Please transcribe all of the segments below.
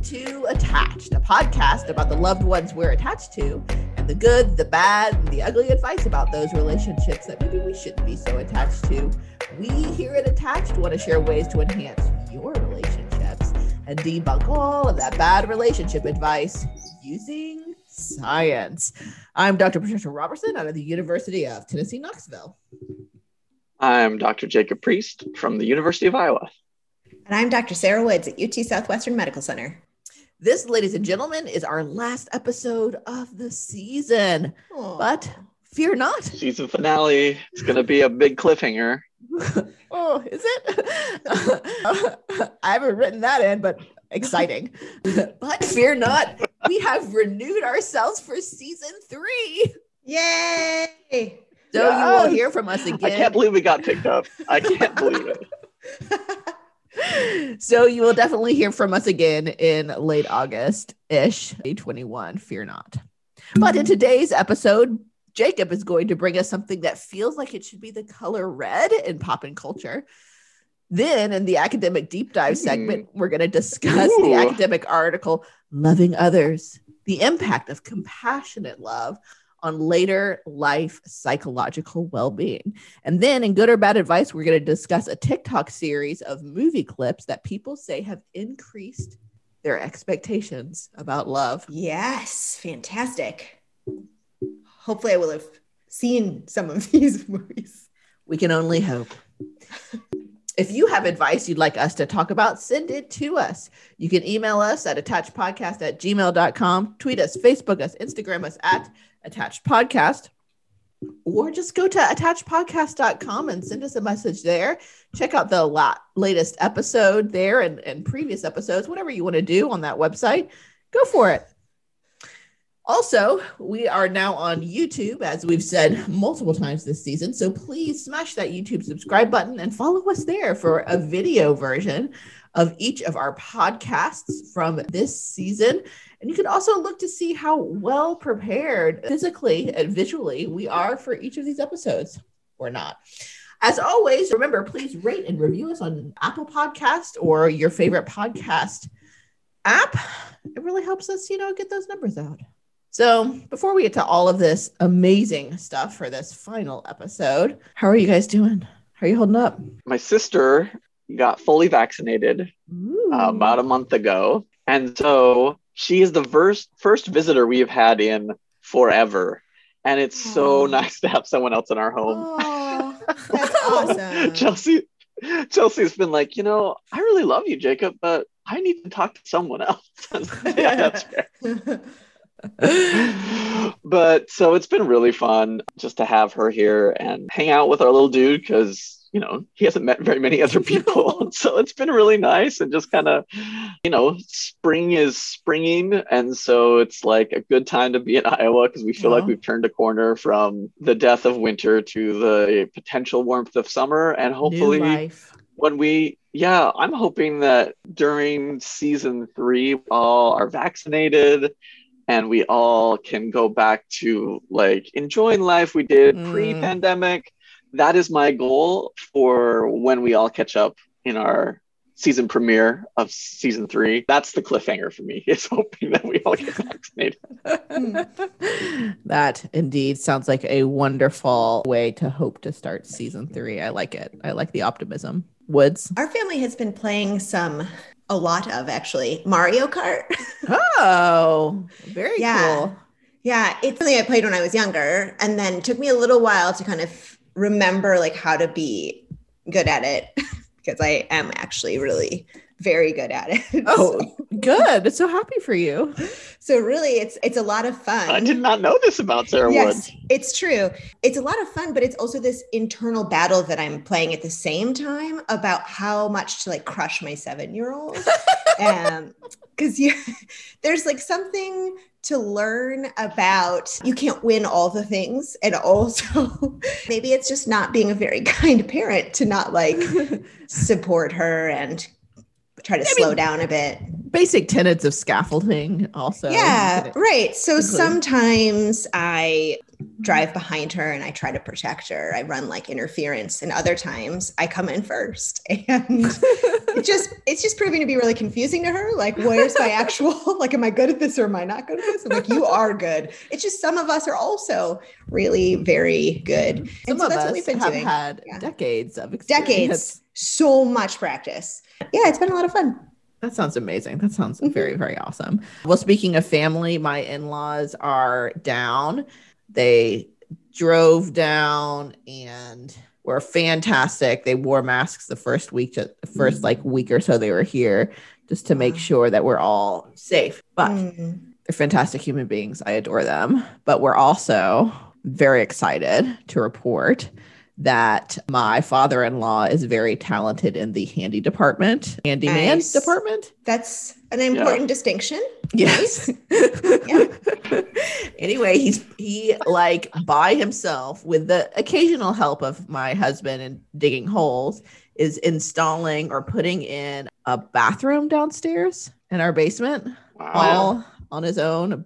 Welcome to Attached, a podcast about the loved ones we're attached to and the good, the bad, and the ugly advice about those relationships that maybe we shouldn't be so attached to. We here at Attached want to share ways to enhance your relationships and debunk all of that bad relationship advice using science. I'm Dr. Patricia Robertson out of the University of Tennessee, Knoxville. I'm Dr. Jacob Priest from the University of Iowa. And I'm Dr. Sarah Woods at UT Southwestern Medical Center. This, ladies and gentlemen, is our last episode of the season. Aww. But fear not. Season finale. It's going to be a big cliffhanger. oh, is it? I haven't written that in, but exciting. but fear not. We have renewed ourselves for season three. Yay! So yes. you will hear from us again. I can't believe we got picked up. I can't believe it so you will definitely hear from us again in late August ish, 2021. Fear not. But in today's episode, Jacob is going to bring us something that feels like it should be the color red in pop and culture. Then, in the academic deep dive hmm. segment, we're going to discuss Ooh. the academic article, Loving Others, the impact of compassionate love on later life psychological well being. And then, in good or bad advice, we're going to discuss a TikTok series of movie clips that people say have increased their expectations about love. Yes, fantastic. Hopefully, I will have seen some of these movies. We can only hope. If you have advice you'd like us to talk about, send it to us. You can email us at attachpodcast at gmail.com, tweet us, Facebook us, Instagram us at attached podcast or just go to attachedpodcast.com and send us a message there. Check out the latest episode there and, and previous episodes, whatever you want to do on that website, go for it. Also, we are now on YouTube, as we've said multiple times this season. So please smash that YouTube subscribe button and follow us there for a video version of each of our podcasts from this season. And you can also look to see how well prepared physically and visually we are for each of these episodes or not. As always, remember, please rate and review us on Apple Podcast or your favorite podcast app. It really helps us, you know, get those numbers out. So, before we get to all of this amazing stuff for this final episode, how are you guys doing? How are you holding up? My sister got fully vaccinated uh, about a month ago. And so she is the first first visitor we have had in forever. And it's Aww. so nice to have someone else in our home. That's awesome. Chelsea Chelsea's been like, you know, I really love you, Jacob, but I need to talk to someone else. yeah, that's fair. but so it's been really fun just to have her here and hang out with our little dude because you know he hasn't met very many other people. So it's been really nice and just kind of you know spring is springing. And so it's like a good time to be in iowa because we feel like we've turned a corner from the death of winter to the potential warmth of summer. And hopefully when we yeah i'm hoping that during season three all are vaccinated and we all can go back to like enjoying life we did mm. pre-pandemic that is my goal for when we all catch up in our season premiere of season three. That's the cliffhanger for me. Is hoping that we all get vaccinated. that indeed sounds like a wonderful way to hope to start season three. I like it. I like the optimism. Woods. Our family has been playing some a lot of actually Mario Kart. oh, very yeah. cool. Yeah, it's something I played when I was younger, and then took me a little while to kind of remember like how to be good at it because I am actually really very good at it. Oh, so. good. So happy for you. So really it's it's a lot of fun. I did not know this about Sarah yes, Woods. It's true. It's a lot of fun, but it's also this internal battle that I'm playing at the same time about how much to like crush my 7-year-old. um because you there's like something to learn about you can't win all the things and also maybe it's just not being a very kind parent to not like support her and try to I slow mean, down a bit basic tenets of scaffolding also yeah right so include. sometimes i drive behind her and i try to protect her i run like interference and other times i come in first and it just it's just proving to be really confusing to her. Like, where's my actual like am I good at this or am I not good at this? I'm like, you are good. It's just some of us are also really very good. Some so of that's us what we've been have doing. had Yeah. decades of experience. Decades. So much practice. Yeah, it's been a lot of fun. That sounds amazing. That sounds Mhm. very, very awesome. Well, speaking of family, my in laws are down. They drove down and were fantastic. They wore masks the first week, the first like week or so they were here, just to make sure that we're all safe. But Mm. they're fantastic human beings. I adore them. But we're also very excited to report that my father in law is very talented in the handy department, handyman Nice. department. That's an important distinction. Yes. Yeah. anyway, he's he like by himself with the occasional help of my husband in digging holes is installing or putting in a bathroom downstairs in our basement Wow. all on his own.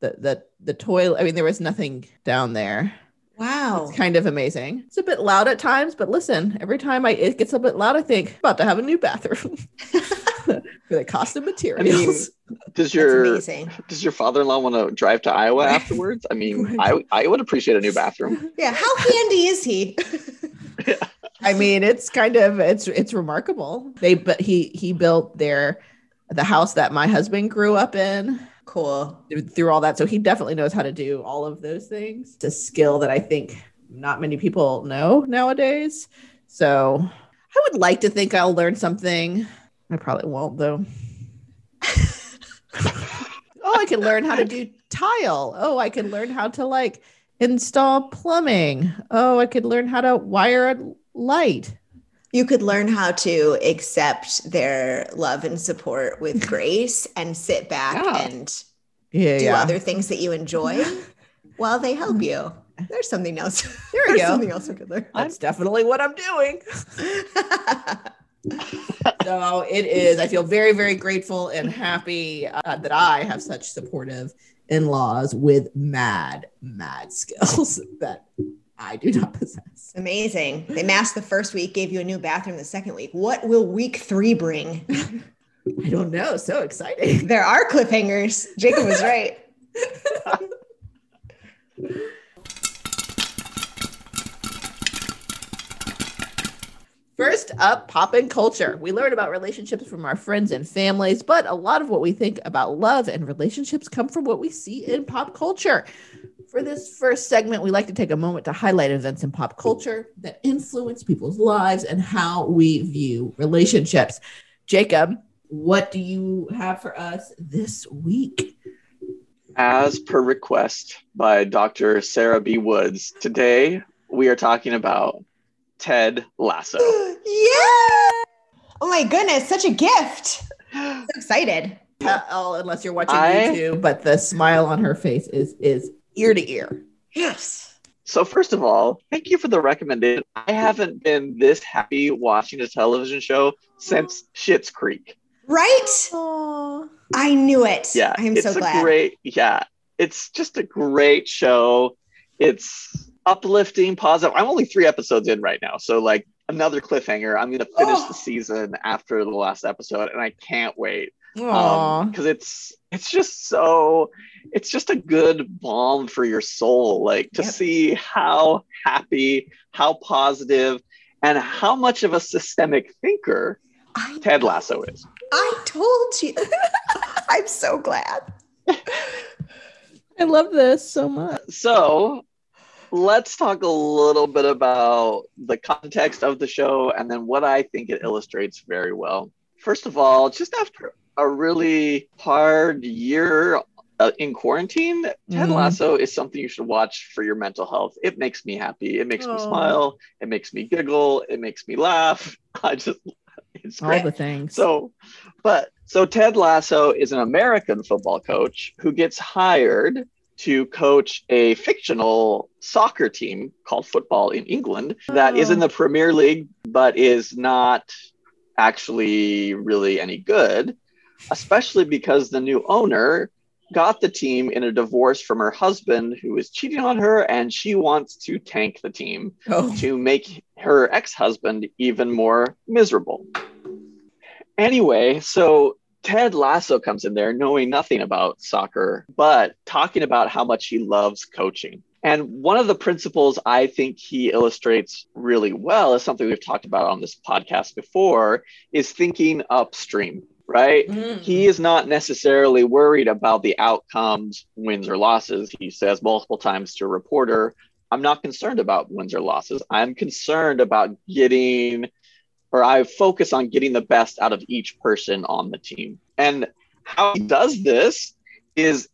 The the the toilet. I mean, there was nothing down there. Wow. It's kind of amazing. It's a bit loud at times, but listen, every time I it gets a bit loud, I think about to have a new bathroom for the cost of materials. I mean, Does your does your father-in-law want to drive to Iowa afterwards? I mean, I I would appreciate a new bathroom. Yeah. How handy is he? I mean, it's kind of it's it's remarkable. They but he he built their the house that my husband grew up in cool. through, all that. So he definitely knows how to do all of those things. It's a skill that I think not many people know nowadays. So I would like to think I'll learn something. I probably won't though. oh, I can learn how to do tile. Oh, I can learn how to like install plumbing. Oh, I could learn how to wire a light. You could learn how to accept their love and support with grace and sit back Yeah. and Yeah, do yeah. other things that you enjoy while they help you. There's something else. There we go. something else we could learn. That's definitely what I'm doing. so it is. I feel very, very grateful and happy uh, that I have such supportive in laws with mad, mad skills that I do not possess. Amazing. They masked the first week, gave you a new bathroom the second week. What will week three bring? I don't know. So exciting. There are cliffhangers. Jacob was right. First up, pop and culture. We learn about relationships from our friends and families, but a lot of what we think about love and relationships come from what we see in pop culture. For this first segment, we like to take a moment to highlight events in pop culture that influence people's lives and how we view relationships. Jacob, what do you have for us this week? As per request by Dr. Sarah B. Woods, today we are talking about Ted Lasso. yeah. Oh my goodness, such a gift. So excited. Uh, unless you're watching I- YouTube, but the smile on her face is is ear to ear. Yes. So first of all, thank you for the recommendation. I haven't been this happy watching a television show since Schitt's Creek. Right? Oh, I knew it. Yeah, I am it's so a glad. great. Yeah, it's just a great show. It's uplifting, positive. I'm only three episodes in right now, so like another cliffhanger. I'm gonna finish Oh. the season after the last episode, and I can't wait um, Aw. because it's it's just so it's just a good balm for your soul like to Yep. see how happy how positive and how much of a systemic thinker I, ted lasso is I told you. I'm so glad. I love this so much. so let's talk a little bit about the context of the show and then what i think it illustrates very well first of all just after a really hard year uh, in quarantine, Ted Mhm. Lasso is something you should watch for your mental health. It makes me happy. It makes me smile. It makes me giggle. It makes me laugh. I just, it's All great. the things. So, but so Ted Lasso is an American football coach who gets hired to coach a fictional soccer team called Football in England that is in oh. the Premier League, but is not actually really any good, especially because the new owner got the team in a divorce from her husband who is cheating on her and she wants to tank the team oh. to make her ex-husband even more miserable. Anyway, so Ted Lasso comes in there knowing nothing about soccer, but talking about how much he loves coaching. And one of the principles I think he illustrates really well is something we've talked about on this podcast before is thinking upstream, right? Mm. He is not necessarily worried about the outcomes, wins or losses. He says multiple times to a reporter, I'm not concerned about wins or losses. I'm concerned about getting or I focus on getting the best out of each person on the team. And how he does this is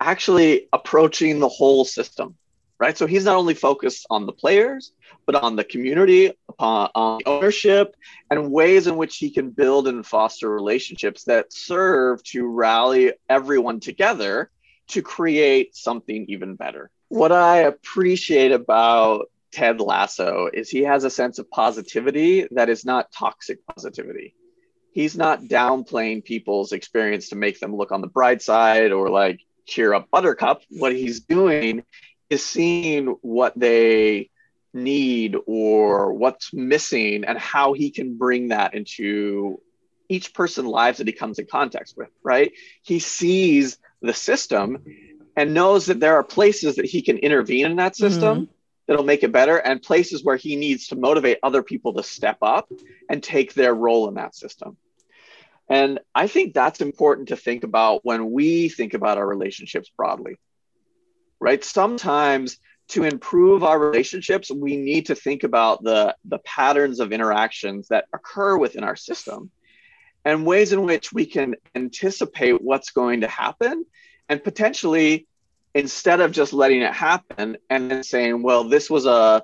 actually approaching the whole system, right? So he's not only focused on the players, but on the community, upon on ownership, and ways in which he can build and foster relationships that serve to rally everyone together to create something even better. What I appreciate about Ted Lasso is he has a sense of positivity that is not toxic positivity. He's not downplaying people's experience to make them look on the bright side or like cheer up Buttercup. What he's doing is seeing what they need or what's missing and how he can bring that into each person's lives that he comes in contact with, right? He sees the system and knows that there are places that he can intervene in that system. Mm-hmm that'll make it better and places where he needs to motivate other people to step up and take their role in that system. And I think that's important to think about when we think about our relationships broadly, right? Sometimes to improve our relationships, we need to think about the, the patterns of interactions that occur within our system and ways in which we can anticipate what's going to happen and potentially instead of just letting it happen and then saying, well, this was a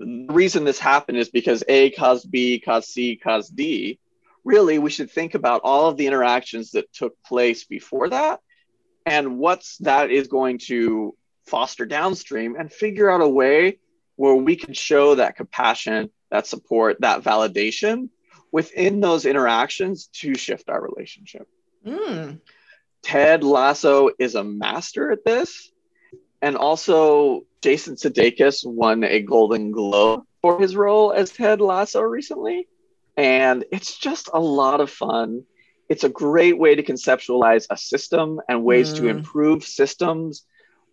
reason this happened is because A caused B, caused C, caused D. Really, we should think about all of the interactions that took place before that and what's that is going to foster downstream and figure out a way where we can show that compassion, that support, that validation within those interactions to shift our relationship. Mm. Ted Lasso is a master at this. And also, Jason Sudeikis won a Golden Globe for his role as Ted Lasso recently. And it's just a lot of fun. It's a great way to conceptualize a system and ways mm. to improve systems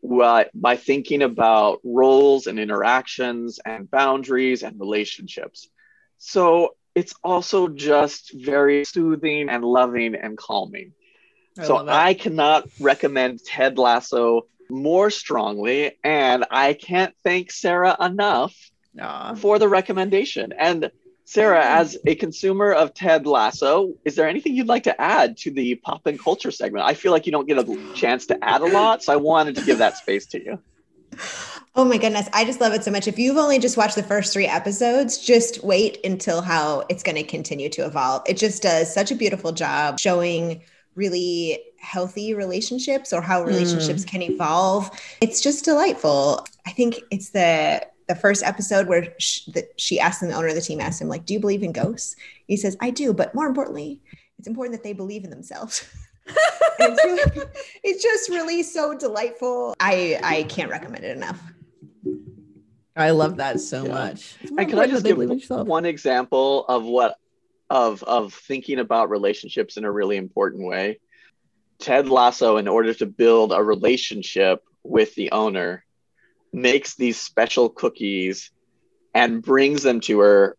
by thinking about roles and interactions and boundaries and relationships. So it's also just very soothing and loving and calming. I so I cannot recommend Ted Lasso more strongly, and I can't thank Sarah enough Aww. for the recommendation. And Sarah, mm. as a consumer of Ted Lasso, is there anything you'd like to add to the pop and culture segment? I feel like you don't get a chance to add a lot, so I wanted to give that space to you. Oh my goodness, I just love it so much. If you've only just watched the first three episodes, just wait until how it's going to continue to evolve. It just does such a beautiful job showing really healthy relationships or how relationships mm. can evolve. It's just delightful. I think it's the the first episode where she, the, she asked him, the owner of the team asked him like, "Do you believe in ghosts?" He says, "I do, but more importantly, it's important that they believe in themselves." it's, really, it's just really so delightful. I I can't recommend it enough. I love that so yeah. much. And can I just give one example of what of of thinking about relationships in a really important way. Ted Lasso, in order to build a relationship with the owner, makes these special cookies and brings them to her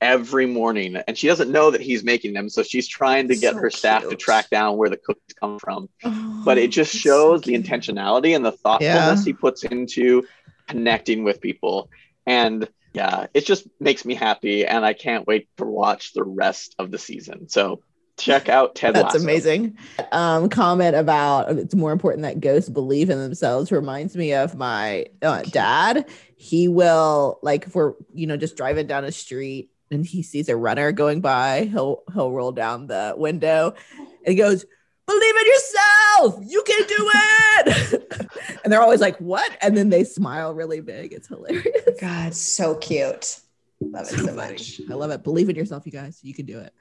every morning. And she doesn't know that he's making them. So she's trying to get so her staff cute. to track down where the cookies come from. Oh, but it just shows so the intentionality and the thoughtfulness yeah. he puts into connecting with people. And yeah, it just makes me happy, and I can't wait to watch the rest of the season. So check out Ted. That's Lasso. amazing. Um, comment about it's more important that ghosts believe in themselves reminds me of my uh, dad. He will like if we're you know just driving down a street and he sees a runner going by, he'll he'll roll down the window and he goes, believe in yourself. You can do it. and they're always like, what? And then they smile really big. It's hilarious. God, so cute. Love it so, much. I love it. Believe in yourself, you guys. You can do it.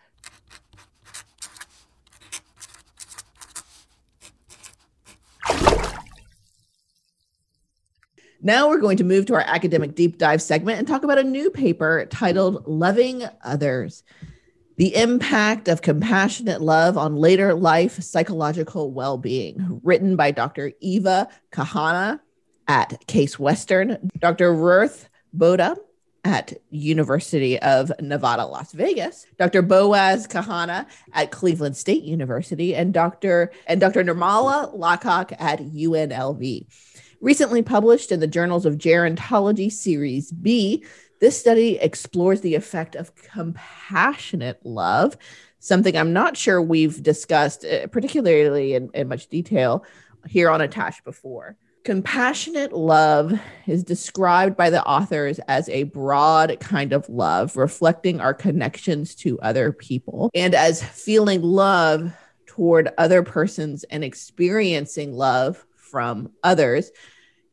Now we're going to move to our academic deep dive segment and talk about a new paper titled Loving Others. The impact of compassionate love on later life psychological well being, written by Dr. Eva Kahana at Case Western, Dr. Tirth Bhatta at University of Nevada, Las Vegas, Dr. Boaz Kahana at Cleveland State University, and Dr. and Dr. Nirmala Lekhak at UNLV. Recently published in the Journals of Gerontology Series B, this study explores the effect of compassionate love, something I'm not sure we've discussed, uh, particularly in, in much detail, here on Attached before. Compassionate love is described by the authors as a broad kind of love, reflecting our connections to other people, and as feeling love toward other persons and experiencing love from others.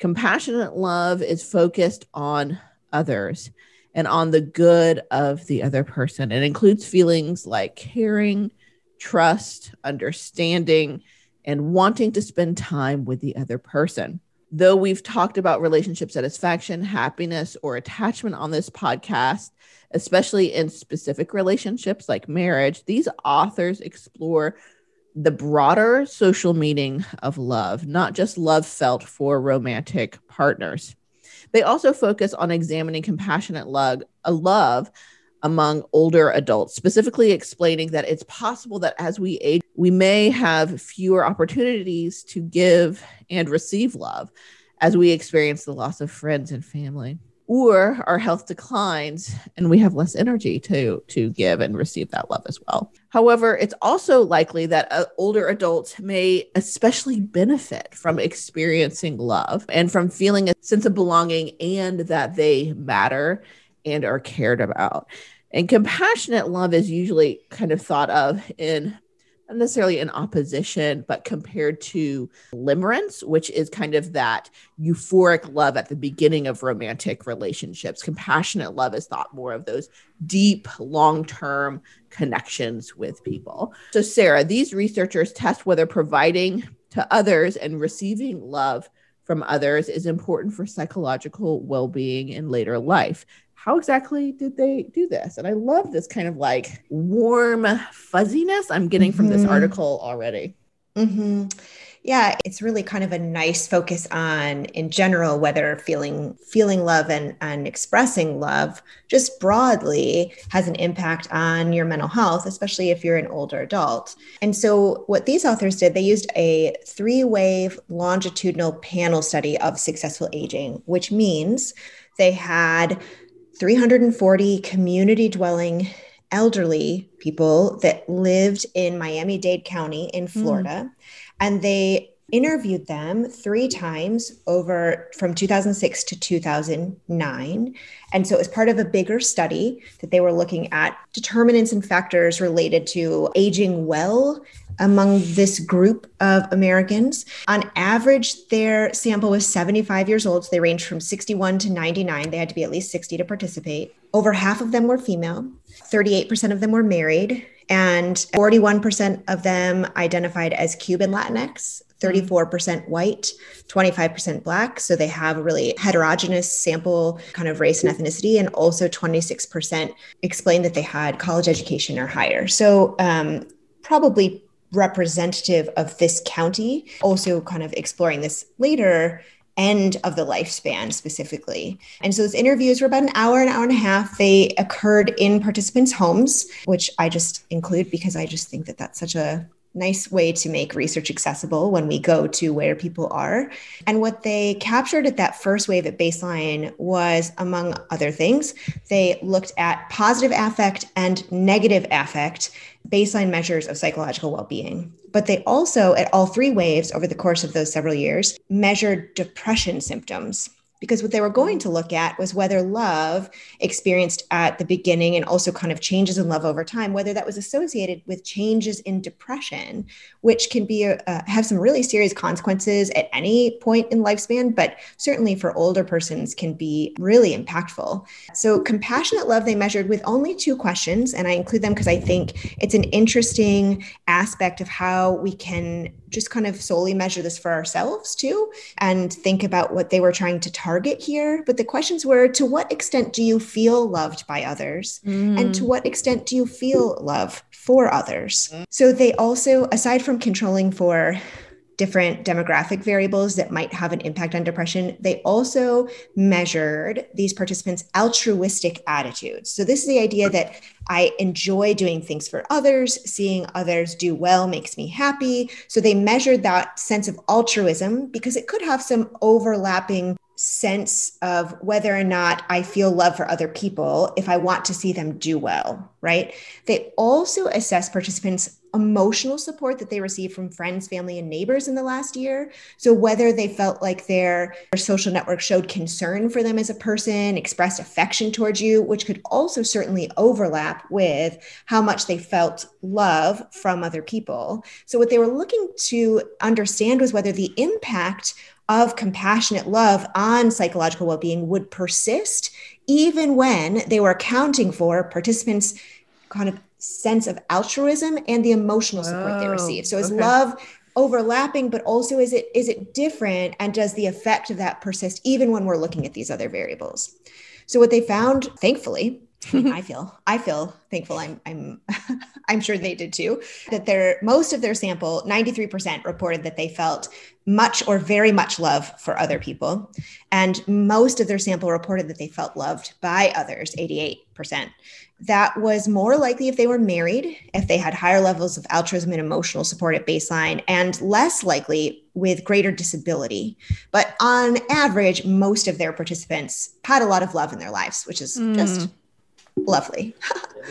Compassionate love is focused on others and on the good of the other person. It includes feelings like caring, trust, understanding, and wanting to spend time with the other person. Though we've talked about relationship satisfaction, happiness, or attachment on this podcast, especially in specific relationships like marriage, these authors explore the broader social meaning of love, not just love felt for romantic partners. They also focus on examining compassionate love, a uh, love among older adults, specifically explaining that it's possible that as we age, we may have fewer opportunities to give and receive love as we experience the loss of friends and family or our health declines and we have less energy to to give and receive that love as well however it's also likely that uh, older adults may especially benefit from experiencing love and from feeling a sense of belonging and that they matter and are cared about. And compassionate love is usually kind of thought of in not necessarily in opposition, but compared to limerence, which is kind of that euphoric love at the beginning of romantic relationships. Compassionate love is thought more of those deep, long term connections with people. So, Sarah, these researchers test whether providing to others and receiving love from others is important for psychological well being in later life how exactly did they do this? And I love this kind of like warm fuzziness I'm getting mm-hmm. from this mm-hmm. article already. Mm-hmm. Yeah, it's really kind of a nice focus on, in general, whether feeling feeling love and, and expressing love just broadly has an impact on your mental health, especially if you're an older adult. And so, what these authors did, they used a three wave longitudinal panel study of successful aging, which means they had 340 community dwelling elderly people that lived in Miami Dade County in hmm. Florida. Mm. And they interviewed them three times over from 2006 to 2009. And so it was part of a bigger study that they were looking at determinants and factors related to aging well among this group of Americans. On average, their sample was 75 years old. So they ranged from 61 to 99. They had to be at least 60 to participate. Over half of them were female, 38% of them were married, and 41% of them identified as Cuban Latinx. 34% white, 25% black. So they have a really heterogeneous sample kind of race and ethnicity. And also 26% explained that they had college education or higher. So um, probably representative of this county, also kind of exploring this later end of the lifespan specifically. And so those interviews were about an hour, an hour and a half. They occurred in participants' homes, which I just include because I just think that that's such a nice way to make research accessible when we go to where people are. And what they captured at that first wave at baseline was, among other things, they looked at positive affect and negative affect baseline measures of psychological well being. But they also, at all three waves over the course of those several years, measured depression symptoms because what they were going to look at was whether love experienced at the beginning and also kind of changes in love over time whether that was associated with changes in depression which can be uh, have some really serious consequences at any point in lifespan but certainly for older persons can be really impactful. So compassionate love they measured with only two questions and i include them because i think it's an interesting aspect of how we can just kind of solely measure this for ourselves too and think about what they were trying to target here. But the questions were to what extent do you feel loved by others? Mm. And to what extent do you feel love for others? Mm. So they also, aside from controlling for different demographic variables that might have an impact on depression. They also measured these participants' altruistic attitudes. So, this is the idea that I enjoy doing things for others, seeing others do well makes me happy. So, they measured that sense of altruism because it could have some overlapping sense of whether or not I feel love for other people if I want to see them do well, right? They also assess participants' emotional support that they received from friends, family, and neighbors in the last year. So, whether they felt like their, their social network showed concern for them as a person, expressed affection towards you, which could also certainly overlap with how much they felt love from other people. So, what they were looking to understand was whether the impact of compassionate love on psychological well being would persist even when they were accounting for participants' kind of sense of altruism and the emotional support oh, they receive. So is okay. love overlapping, but also is it is it different? And does the effect of that persist even when we're looking at these other variables? So what they found, thankfully, I feel I feel thankful. I'm I'm I'm sure they did too. That their most of their sample, 93% reported that they felt much or very much love for other people, and most of their sample reported that they felt loved by others, 88% that was more likely if they were married, if they had higher levels of altruism and emotional support at baseline, and less likely with greater disability. But on average, most of their participants had a lot of love in their lives, which is mm. just lovely.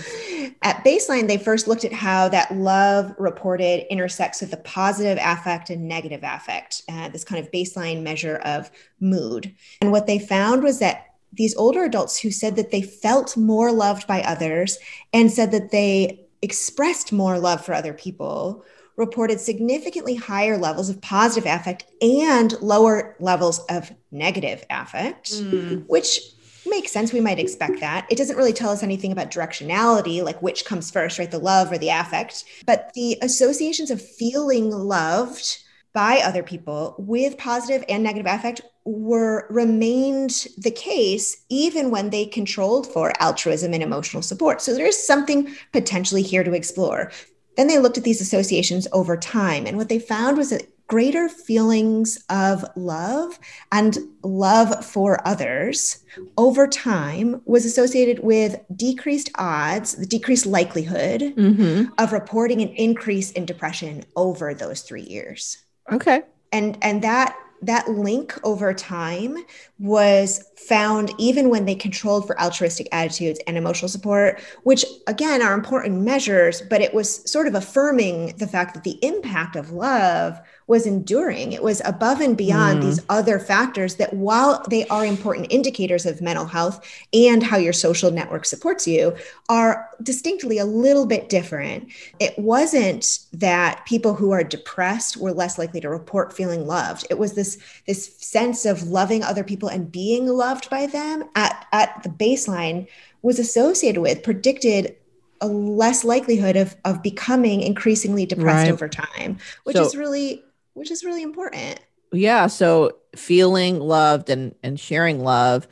at baseline, they first looked at how that love reported intersects with the positive affect and negative affect, uh, this kind of baseline measure of mood. And what they found was that these older adults who said that they felt more loved by others and said that they expressed more love for other people reported significantly higher levels of positive affect and lower levels of negative affect, mm. which makes sense. We might expect that. It doesn't really tell us anything about directionality, like which comes first, right? The love or the affect. But the associations of feeling loved by other people with positive and negative affect were remained the case even when they controlled for altruism and emotional support. So there is something potentially here to explore. Then they looked at these associations over time, and what they found was that greater feelings of love and love for others over time was associated with decreased odds, the decreased likelihood mm-hmm. of reporting an increase in depression over those three years. Okay. And and that that link over time was found even when they controlled for altruistic attitudes and emotional support, which again are important measures, but it was sort of affirming the fact that the impact of love was enduring. It was above and beyond mm. these other factors that, while they are important indicators of mental health and how your social network supports you, are distinctly a little bit different. It wasn't that people who are depressed were less likely to report feeling loved. It was this, this sense of loving other people and being loved by them at, at the baseline was associated with, predicted a less likelihood of of becoming increasingly depressed right. over time which so, is really which is really important. Yeah. So feeling loved and, and sharing love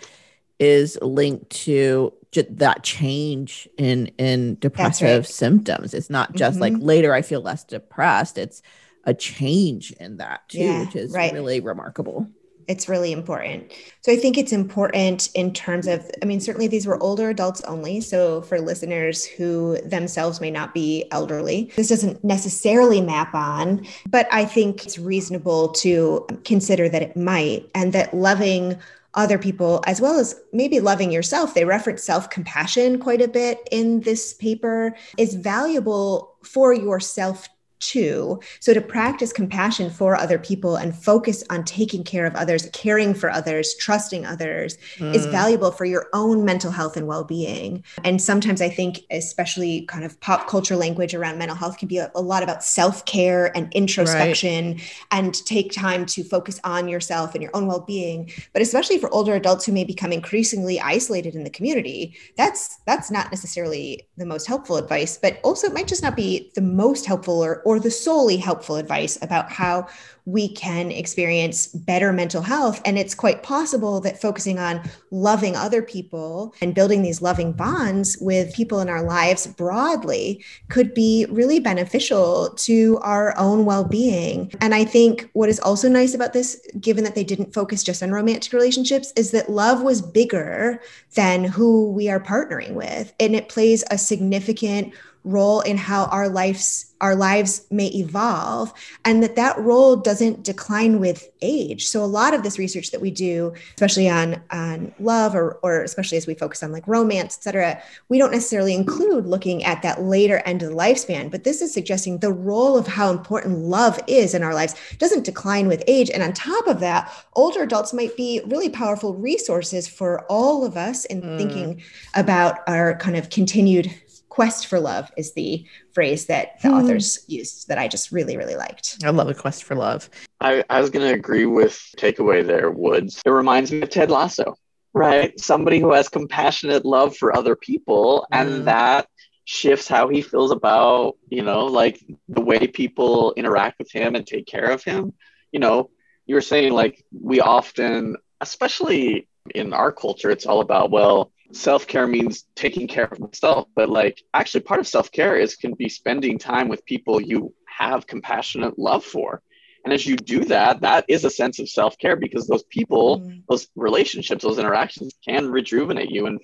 is linked to that change in in depressive right. symptoms. It's not just mm-hmm. like later I feel less depressed. It's a change in that too, yeah, which is right. really remarkable it's really important. So I think it's important in terms of, I mean, certainly these were older adults only. So for listeners who themselves may not be elderly, this doesn't necessarily map on, but I think it's reasonable to consider that it might and that loving other people as well as maybe loving yourself they reference self-compassion quite a bit in this paper is valuable for yourself too. So to practice compassion for other people and focus on taking care of others, caring for others, trusting others mm. is valuable for your own mental health and well-being. And sometimes I think especially kind of pop culture language around mental health can be a, a lot about self-care and introspection right. and take time to focus on yourself and your own well-being. But especially for older adults who may become increasingly isolated in the community, that's that's not necessarily the most helpful advice, but also it might just not be the most helpful or or the solely helpful advice about how we can experience better mental health. And it's quite possible that focusing on loving other people and building these loving bonds with people in our lives broadly could be really beneficial to our own well being. And I think what is also nice about this, given that they didn't focus just on romantic relationships, is that love was bigger than who we are partnering with. And it plays a significant role in how our lives our lives may evolve and that that role doesn't decline with age so a lot of this research that we do especially on on love or, or especially as we focus on like romance et cetera we don't necessarily include looking at that later end of the lifespan but this is suggesting the role of how important love is in our lives doesn't decline with age and on top of that older adults might be really powerful resources for all of us in mm. thinking about our kind of continued quest for love is the phrase that the hmm. authors used that I just really, really liked. I love a quest for love. I, I was going to agree with takeaway there, Woods. It reminds me of Ted Lasso, right? Somebody who has compassionate love for other people, mm. and hmm. that shifts how he feels about, you know, like the way people interact with him and take care of him. You know, you were saying like we often, especially in our culture, it's all about, well, self care means taking care of myself, but like actually part of self care is can be spending time with people you have compassionate love for. And as you do that, that is a sense of self care because those people, mm-hmm. those relationships, those interactions can rejuvenate you and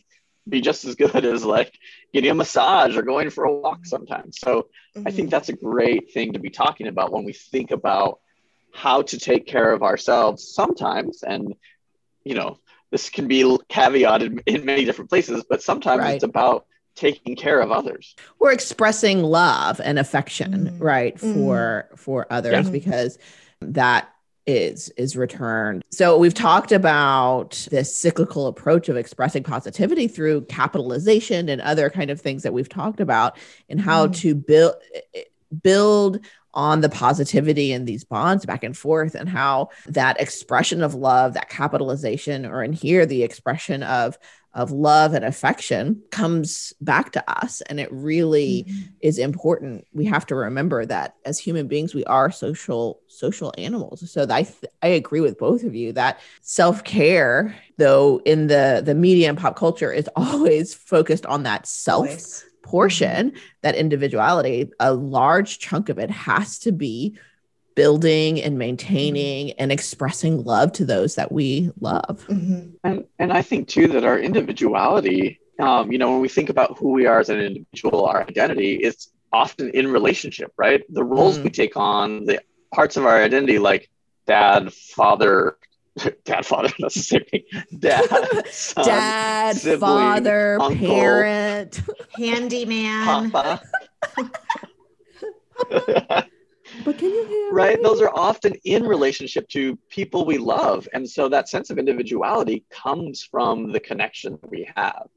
be just as good as like getting a massage or going for a walk sometimes. So mm-hmm. I think mm-hmm. that's a great thing to be talking about when we think about how to take care of ourselves sometimes. And, you know, this can be caveated in many different places, but sometimes right. it's about taking care of others. We're expressing love and affection, mm. right, mm. for for others yeah. because that is is returned. So we've talked about this cyclical approach of expressing positivity through capitalization and other kind of things that we've talked about and how mm. to build build on the positivity and these bonds back and forth and how that expression of love that capitalization or in here the expression of of love and affection comes back to us. And it really mm-hmm. is important. We have to remember that as human beings we are social social animals. So i th- i agree with both of you that self-care though in the the media and pop culture is always focused on that self always portion, mm-hmm. that individuality, a large chunk of it has to be building and maintaining and expressing love to those that we love. Mm-hmm. And and I think too that our individuality, um, you know, when we think about who we are as an individual, our identity is often in relationship, right? The roles mm-hmm. we take on, the parts of our identity, like dad, father, dad, father, that's the same thing. Dad, son, dad, sibling, father, uncle, parent, handyman. Papa. but can you hear right? Me? Those are often in relationship to people we love. And so that sense of individuality comes from the connection that we have.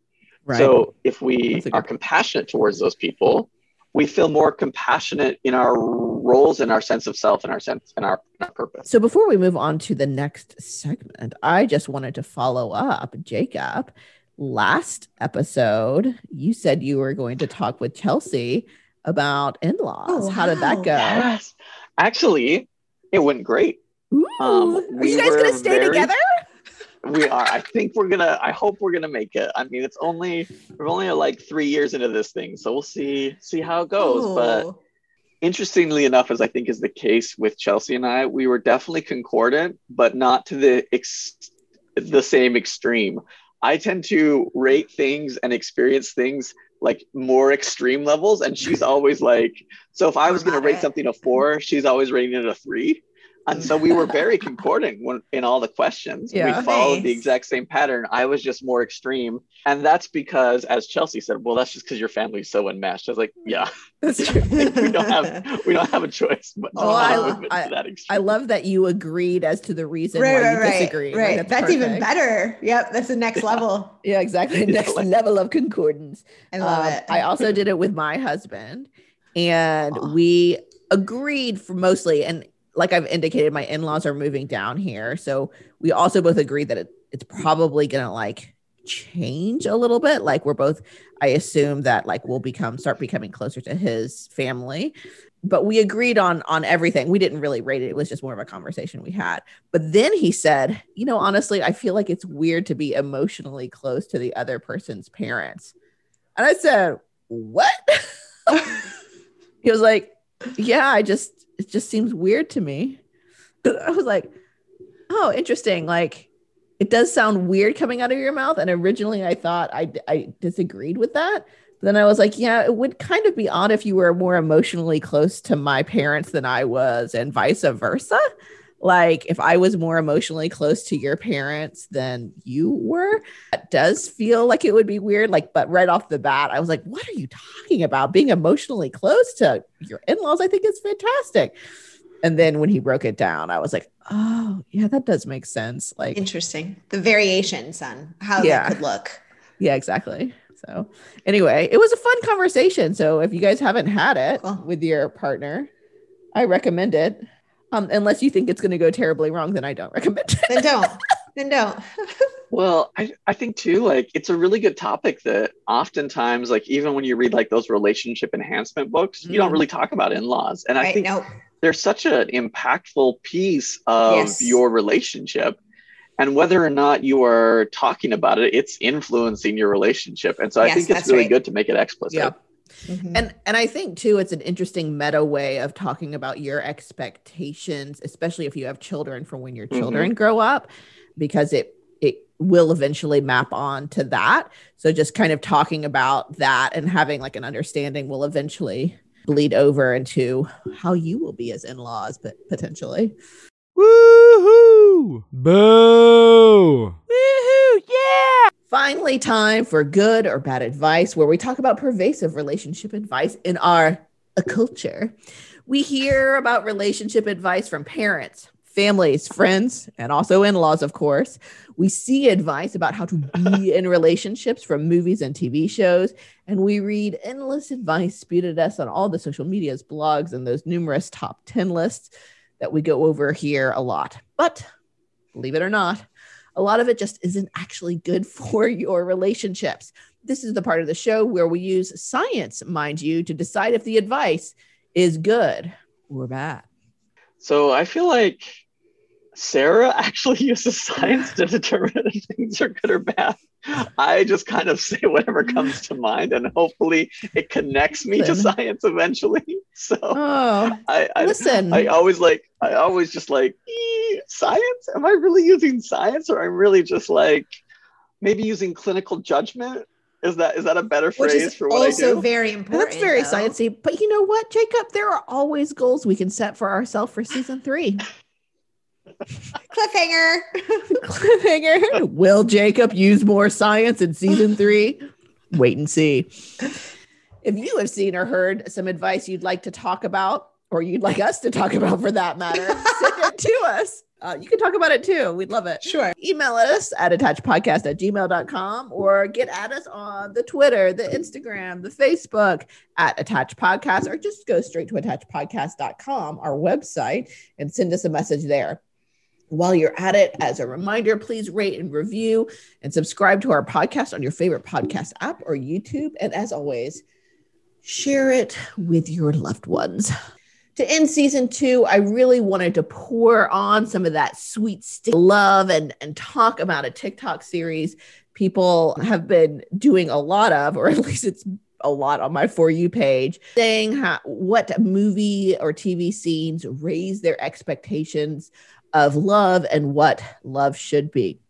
Right. So if we are compassionate towards those people, we feel more compassionate in our roles and our sense of self and our sense and our, our, purpose. So before we move on to the next segment, I just wanted to follow up, Jacob. Last episode, you said you were going to talk with Chelsea about in-laws. Oh, How did that go? Yes. Actually, it went great. Ooh, um, are you guys gonna stay very, together? We are. I think we're gonna. I hope we're gonna make it. I mean, it's only we're only like three years into this thing, so we'll see see how it goes. Ooh. But interestingly enough, as I think is the case with Chelsea and I, we were definitely concordant, but not to the ex- the same extreme. I tend to rate things and experience things like more extreme levels, and she's always like, so if I was going to rate something a four, she's always rating it a three and so we were very concordant when, in all the questions. Yeah. We followed nice. the exact same pattern. I was just more extreme, and that's because, as Chelsea said, well, that's just because your family's so enmeshed. I was like, yeah, that's true. we don't have we don't have a choice. But oh, I, I, I, love that you agreed as to the reason right, why right, you right, disagree. Right, that's, that's even better. Yep, that's the next level. yeah, exactly. Next level of concordance. I love um, it. I also did it with my husband, and oh. we agreed for mostly and like I've indicated, my in-laws are moving down here. So we also both agree that it, it's probably gonna like change a little bit. Like we're both, I assume that like we'll become start becoming closer to his family. But we agreed on on everything. We didn't really rate it. It was just more of a conversation we had. But then he said, you know, honestly, I feel like it's weird to be emotionally close to the other person's parents. And I said, What? he was like, Yeah, I just it just seems weird to me. I was like, Oh, interesting. Like it does sound weird coming out of your mouth. And originally I thought I, I disagreed with that. But then I was like, yeah, it would kind of be odd if you were more emotionally close to my parents than I was, and vice versa. Like if I was more emotionally close to your parents than you were, that does feel like it would be weird. Like, but right off the bat, I was like, what are you talking about? Being emotionally close to your in laws, I think is fantastic. And then when he broke it down, I was like, oh, yeah, that does make sense. Like, interesting. The variations on how Yeah. that could look. yeah, exactly. So, anyway, it was a fun conversation. So, if you guys haven't had it Cool. with your partner, I recommend it. Um, unless you think it's going to go terribly wrong, then I don't recommend it. Then don't. then don't. Well, I, I think too, like it's a really good topic that oftentimes, like even when you read like those relationship enhancement books, you don't Mm. really talk about in-laws. And I think No. they're such an impactful piece of Yes. your relationship. And whether or not you are talking about it, it's influencing your relationship. And so I Yes, think it's really right. good to make it explicit. Yeah. Mhm. and and i think too it's an interesting meta way of talking about your expectations especially if you have children for when your Mhm. children grow up because it it will eventually map on to that so just kind of talking about that and having like an understanding will eventually bleed over into how you will be as in-laws but potentially Woohoo! Boo! Woohoo! Yeah! Finally, time for good or bad advice, where we talk about pervasive relationship advice in our culture. We hear about relationship advice from parents, families, friends, and also in laws, of course. We see advice about how to be in relationships from movies and TV shows. And we read endless advice spewed at us on all the social medias, blogs, and those numerous top 10 lists that we go over here a lot. But believe it or not, a lot of it just isn't actually good for your relationships. This is the part of the show where we use science, mind you, to decide if the advice is good or bad. So I feel like Sarah actually uses science to determine if things are good or bad. I just kind of say whatever comes to mind, and hopefully it connects me to science eventually. So Oh, I, I, listen. I always like, I always just like "Eh, science. Am I really using science, or I'm really just like maybe using clinical judgment? Is that is that a better Which phrase is for what I also do? very important. That's very though. sciencey. But you know what, Jacob? There are always goals we can set for ourselves for season three. Cliffhanger. Cliffhanger. Will Jacob use more science in season three? Wait and see. If you have seen or heard some advice you'd like to talk about, or you'd like us to talk about for that matter, send it to us. Uh, you can talk about it too. We'd love it. sure. Email us at attachpodcast at gmail.com or get at us on the Twitter, the Instagram, the Facebook at Attach Podcast, or just go straight to attachpodcast.com, our website, and send us a message there. While you're at it, as a reminder, please rate and review and subscribe to our podcast on your favorite podcast app or YouTube. And as always, share it with your loved ones. To end season two, I really wanted to pour on some of that sweet stick love and, and talk about a TikTok series people have been doing a lot of, or at least it's a lot on my For You page, saying how, what movie or TV scenes raise their expectations of love and what love should be.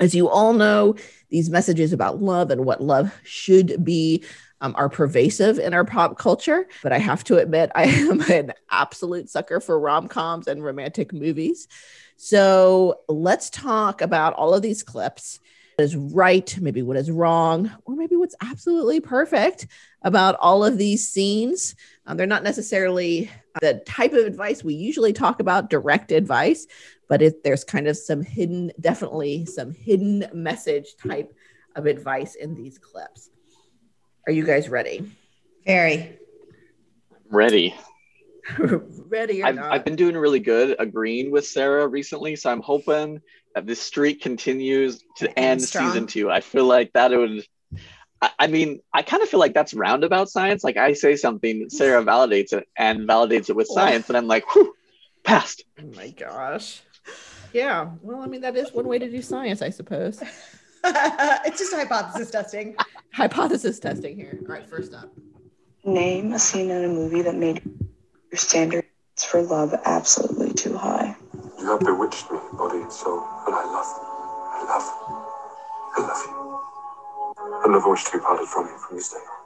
As you all know, these messages about love and what love should be um, are pervasive in our pop culture. But I have to admit, I am an absolute sucker for rom coms and romantic movies. So let's talk about all of these clips. What is right, maybe what is wrong, or maybe what's absolutely perfect about all of these scenes. Um, they're not necessarily the type of advice we usually talk about, direct advice, but it, there's kind of some hidden, definitely some hidden message type of advice in these clips. Are you guys ready? Very. Ready. ready or I've, not? I've been doing really good agreeing with Sarah recently, so I'm hoping that this streak continues to And end season two. I feel like that would. I, I mean, I kind of feel like that's roundabout science. Like I say something, Sarah validates it and validates it with Oh. science, and I'm like, whew, passed. Oh my gosh. Yeah. Well, I mean, that is one way to do science, I suppose. it's just hypothesis testing. Hypothesis testing here. All right, first up. Name a scene in a movie that made your standards for love absolutely too high. You have bewitched me, body and soul, and I love, I love, I love you. I never wish to be parted from you from this day on.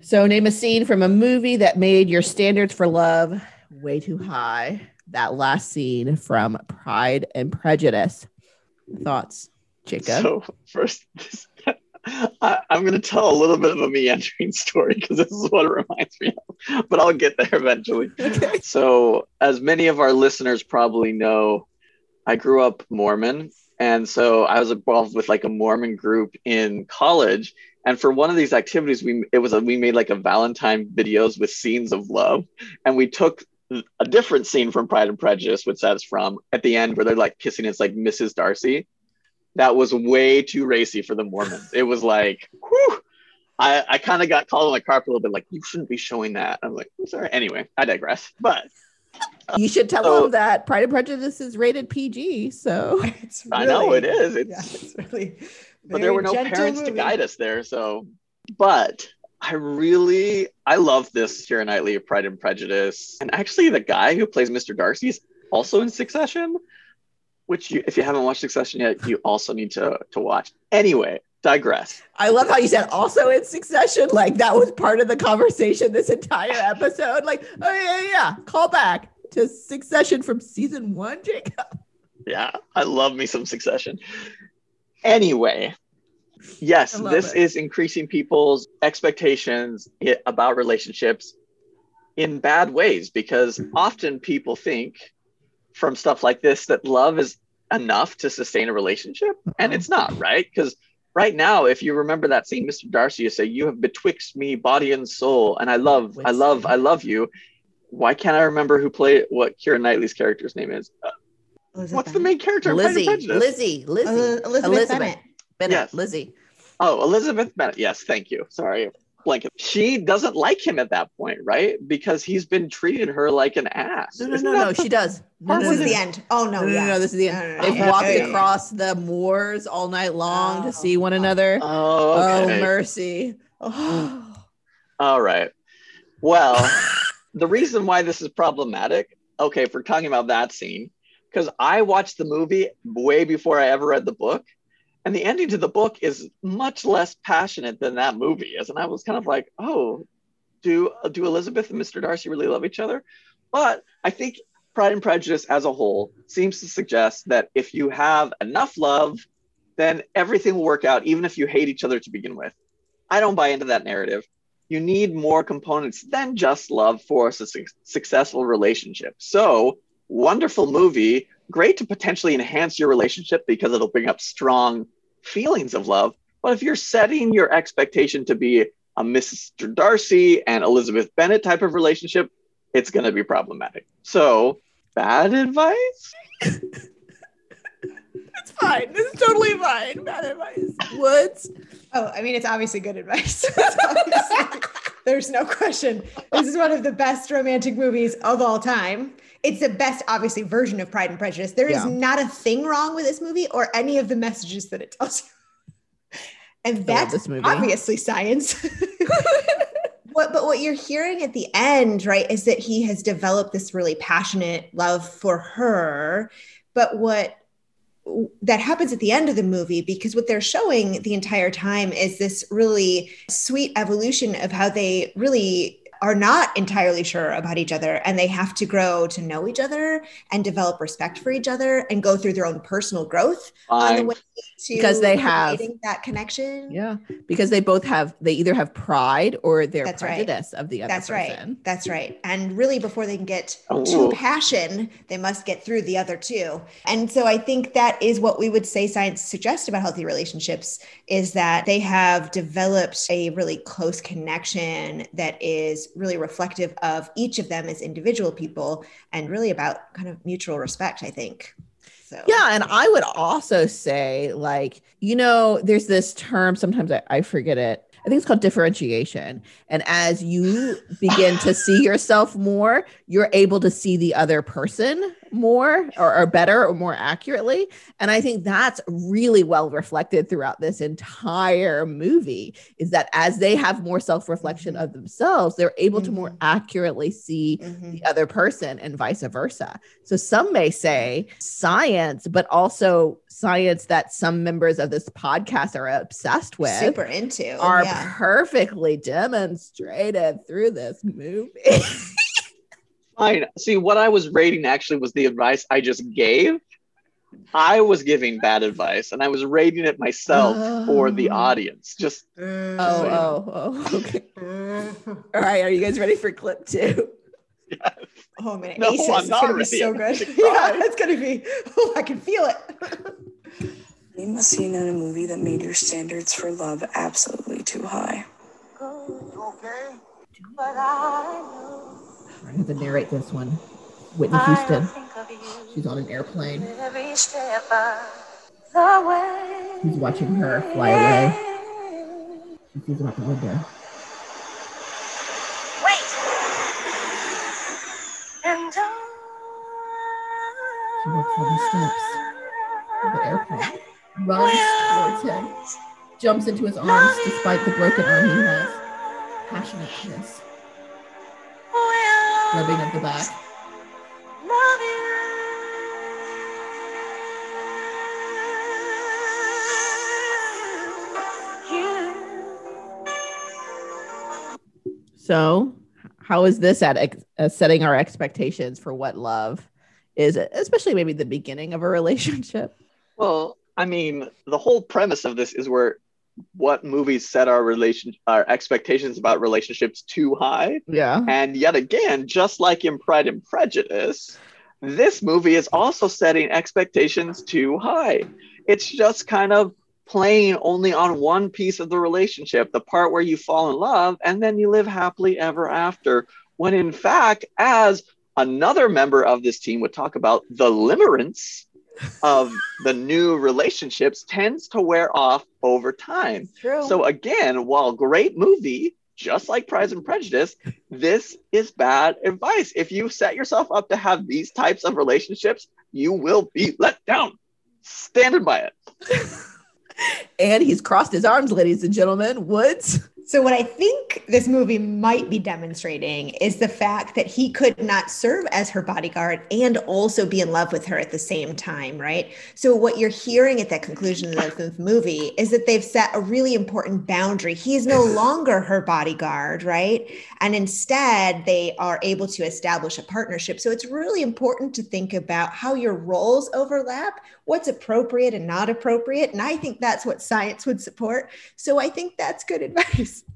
So, name a scene from a movie that made your standards for love way too high. That last scene from Pride and Prejudice. Thoughts, Jacob? So first, I, I'm going to tell a little bit of a meandering story because this is what it reminds me of, but I'll get there eventually. Okay. So, as many of our listeners probably know, I grew up Mormon. And so I was involved with like a Mormon group in college. And for one of these activities, we it was a, we made like a Valentine videos with scenes of love, and we took a different scene from Pride and Prejudice, which that's from at the end where they're like kissing. It's like Mrs. Darcy. That was way too racy for the Mormons. It was like, whew, I, I kind of got called on the carpet a little bit, like you shouldn't be showing that. I'm like, I'm sorry. Anyway, I digress. But You should tell So- them that Pride and Prejudice is rated PG. So, It's I know it is. It's Yeah, it's really. but there were no gentle parents to guide us there. So, but I really I love this Keira Knightley of Pride and Prejudice, and actually the guy who plays Mr. Darcy is also in Succession, which you, if you haven't watched Succession yet, you also need to to watch. Anyway, digress. I love how you said also in succession. Like that was part of the conversation this entire episode. Like, oh, yeah, yeah, yeah. Call back to succession from season one, Jacob. Yeah, I love me some Succession. Anyway, yes, this it. is increasing people's expectations about relationships in bad ways because often people think from stuff like this that love is enough to sustain a relationship, and Uh-huh. it's not, right? Because right now, if you remember that scene, Mr. Darcy, you say, "You have betwixt me body and soul, and I love, I love, I love you." Why can't I remember who played what Keira Knightley's character's name is? Uh, Elizabeth What's the main character? in Pride and Lizzie, Lizzie, Lizzie, Uh, Elizabeth, Elizabeth. Bennet. Bennett, Yes. Lizzie. Oh, Elizabeth Bennet. Yes, thank you. Sorry, blanket. She doesn't like him at that point, right? Because he's been treating her like an ass. No, no, Isn't no, no. the- She does. No, This no, is no, the end. Oh no, No, no, yeah. no, no, this is the end. They've Yeah, walked yeah, yeah. across the moors all night long Oh. to see one oh, another. Oh, okay. Oh, mercy. Oh. All right. Well, the reason why this is problematic, okay, if we're talking about that scene, because I watched the movie way before I ever read the book. And the ending to the book is much less passionate than that movie is. And I was kind of like, oh, do do Elizabeth and Mr. Darcy really love each other? But I think Pride and Prejudice as a whole seems to suggest that if you have enough love, then everything will work out, even if you hate each other to begin with. I don't buy into that narrative you need more components than just love for a su- successful relationship. So, wonderful movie, great to potentially enhance your relationship because it'll bring up strong feelings of love. But if you're setting your expectation to be a Mr. Darcy and Elizabeth Bennet type of relationship, it's going to be problematic. So, bad advice? It's fine. This is totally fine. Bad advice. Woods. Oh, I mean, it's obviously good advice. Obviously- there's no question. This is one of the best romantic movies of all time. It's the best, obviously, version of Pride and Prejudice. There is Yeah. not a thing wrong with this movie or any of the messages that it tells you. And that's obviously science. what, but what you're hearing at the end, right, is that he has developed this really passionate love for her. But what that happens at the end of the movie because what they're showing the entire time is this really sweet evolution of how they really are not entirely sure about each other and they have to grow to know each other and develop respect for each other and go through their own personal growth on the way Because they have- that connection. Yeah, because they both have they either have pride or they're That's right. of the other That's person. right. That's right. And really, before they can get Oh. to passion, they must get through the other two. And so I think that is what we would say science suggests about healthy relationships is that they have developed a really close connection that is really reflective of each of them as individual people and really about kind of mutual respect, I think. So Yeah, and I would also say, like, you know, there's this term, sometimes I, I forget it. I think it's called differentiation. And as you begin to see yourself more, you're able to see the other person more or, or better or more accurately. And I think that's really well reflected throughout this entire movie is that as they have more self reflection of themselves, they're able to more Mhm. accurately see Mhm. the other person and vice versa. So some may say science, but also science that some members of this podcast are obsessed with super into are yeah. perfectly demonstrated through this movie. Fine. See, what I was rating actually was the advice I just gave. I was giving bad advice and I was rating it myself for the Oh. audience. Just Mm. oh, oh, oh, okay. Mhm. All right. Are you guys ready for clip two? yes. Oh man, No, Aces, I'm it's not gonna be so good. yeah, cry. it's gonna be. Oh, I can feel it. Name a scene in a movie that made your standards for love absolutely too high. I'm have to narrate this one. Whitney Houston. She's on an airplane. He's watching her fly away. She sees him out the window. Walks down the steps of the airplane, runs towards him, jumps into his arms despite the broken arm he has. Passionate kiss, rubbing of the back. So, how is this at ex- uh, setting our expectations for what love is, it especially maybe the beginning of a relationship? Well, I mean, the whole premise of this is where what movies set our relation our expectations about relationships too high. Yeah. And yet again, just like in Pride and Prejudice, this movie is also setting expectations too high. It's just kind of playing only on one piece of the relationship, the part where you fall in love and then you live happily ever after. When in fact, as another member of this team would talk about, the limerence of the new relationships tends to wear off over time. True. So again, while great movie, just like Pride and Prejudice, this is bad advice. If you set yourself up to have these types of relationships, you will be let down. Standing by it. And he's crossed his arms, ladies and gentlemen. Woods. So, what I think this movie might be demonstrating is the fact that he could not serve as her bodyguard and also be in love with her at the same time, right? So, what you're hearing at that conclusion of the movie is that they've set a really important boundary. He is no longer her bodyguard, right? And instead, they are able to establish a partnership. So, it's really important to think about how your roles overlap, what's appropriate and not appropriate. And I think that's what science would support. So, I think that's good advice.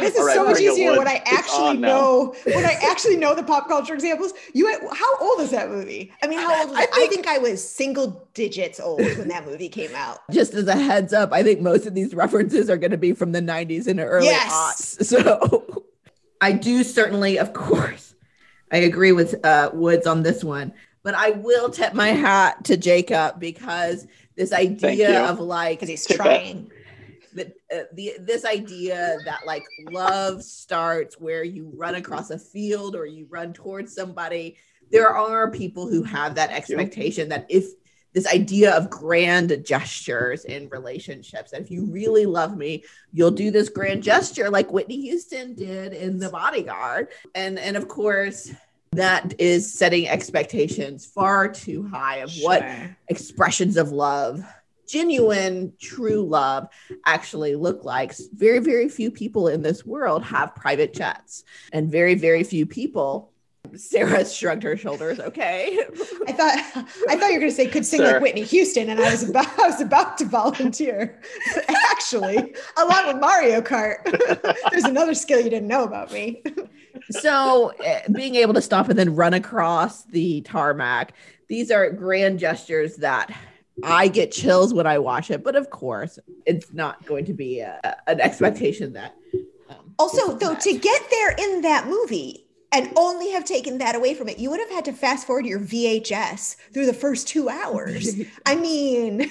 This is All right, so much easier when I actually know when I actually know the pop culture examples. You, how old is that movie? I mean, how old? Was I I, I think I was single digits old when that movie came out. Just as a heads up, I think most of these references are going to be from the 90s and early Yes. aughts. So I do certainly, of course, I agree with uh, Woods on this one, but I will tip my hat to Jacob because this idea of like Because he's Take that. trying. the, uh, the this idea that like love starts where you run across a field or you run towards somebody there are people who have that expectation that if this idea of grand gestures in relationships. That if you really love me you'll do this grand gesture like whitney houston did in the bodyguard. And and of course that is setting expectations far too high of what expressions of love genuine true love actually look like. Very very few people in this world have private jets and very very few people sarah shrugged her shoulders okay I thought I thought you were going to say could sing Sir. like Whitney Houston, and I was about I was about to volunteer. Actually, along with Mario Kart, there's another skill you didn't know about me. so uh, being able to stop and then run across the tarmac these are grand gestures that i get chills when i watch it but of course it's not going to be a, an expectation that um, Also, though, met. to get there in that movie, and only have taken that away from it. You would have had to fast forward your VHS through the first two hours. I mean, they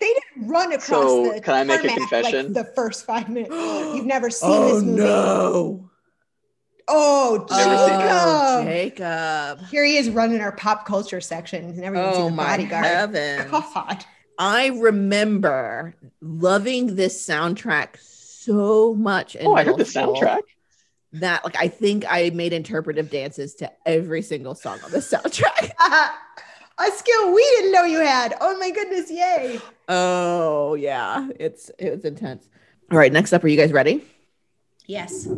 didn't run across So, the can I make a confession? like the first five minutes. You've never seen oh this movie. no. Oh, Never seen. Oh, Jacob. Jacob. Here he is running our pop culture section. Never even Oh seen the my bodyguard. heavens. God. I remember loving this soundtrack so much. In Oh, I heard the soundtrack. That like I think I made interpretive dances to every single song on the soundtrack. a skill we didn't know you had. Oh my goodness, yay. Oh yeah, it's it was intense. All right, next up, are you guys ready? Yes.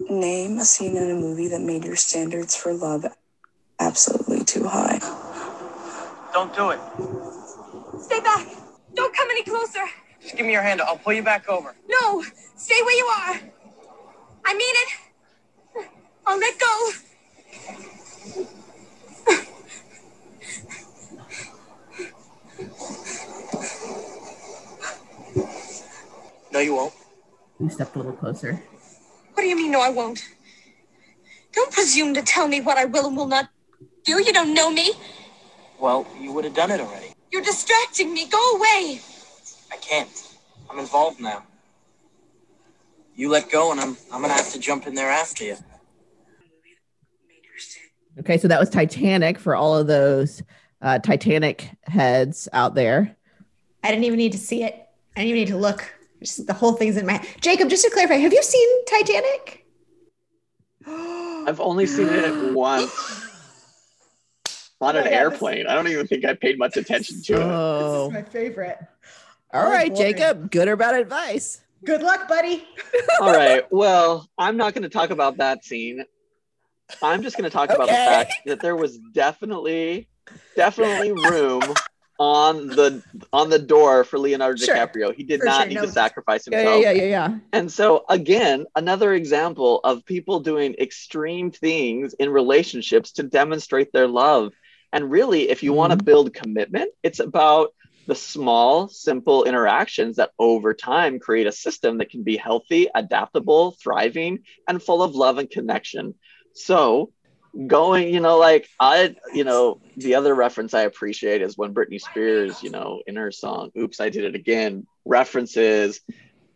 Name a scene in a movie that made your standards for love absolutely too high. Don't do it. Stay back. Don't come any closer. Just give me your hand. I'll pull you back over. No, stay where you are. I mean it. I'll let go. No, you won't. You stepped a little closer. What do you mean, no, I won't? Don't presume to tell me what I will and will not do. You don't know me. Well, you would have done it already. You're distracting me. Go away. I can't. I'm involved now. You let go, and I'm I'm gonna have to jump in there after you. Okay, so that was Titanic for all of those uh, Titanic heads out there. I didn't even need to see it. I didn't even need to look. Just the whole thing's in my head. Jacob, just to clarify, have you seen Titanic? I've only seen it once on Oh, an yeah, this- airplane. I don't even think I paid much attention to it. Oh, my favorite. all oh, right, boy. Jacob. Good or bad advice? Good luck, buddy. All right. Well, I'm not going to talk about that scene. I'm just going to talk about the fact that there was definitely, definitely room on the on the door for Leonardo Sure. DiCaprio. He did For not sure, need no. to sacrifice himself. yeah, yeah, yeah, yeah. And so, again, another example of people doing extreme things in relationships to demonstrate their love. And really, if you want to mm-hmm. build commitment, it's about the small, simple interactions that over time create a system that can be healthy, adaptable, thriving, and full of love and connection. So, going, you know, like I, you know, the other reference I appreciate is when Britney Spears, you know, in her song, Oops, I Did It Again, references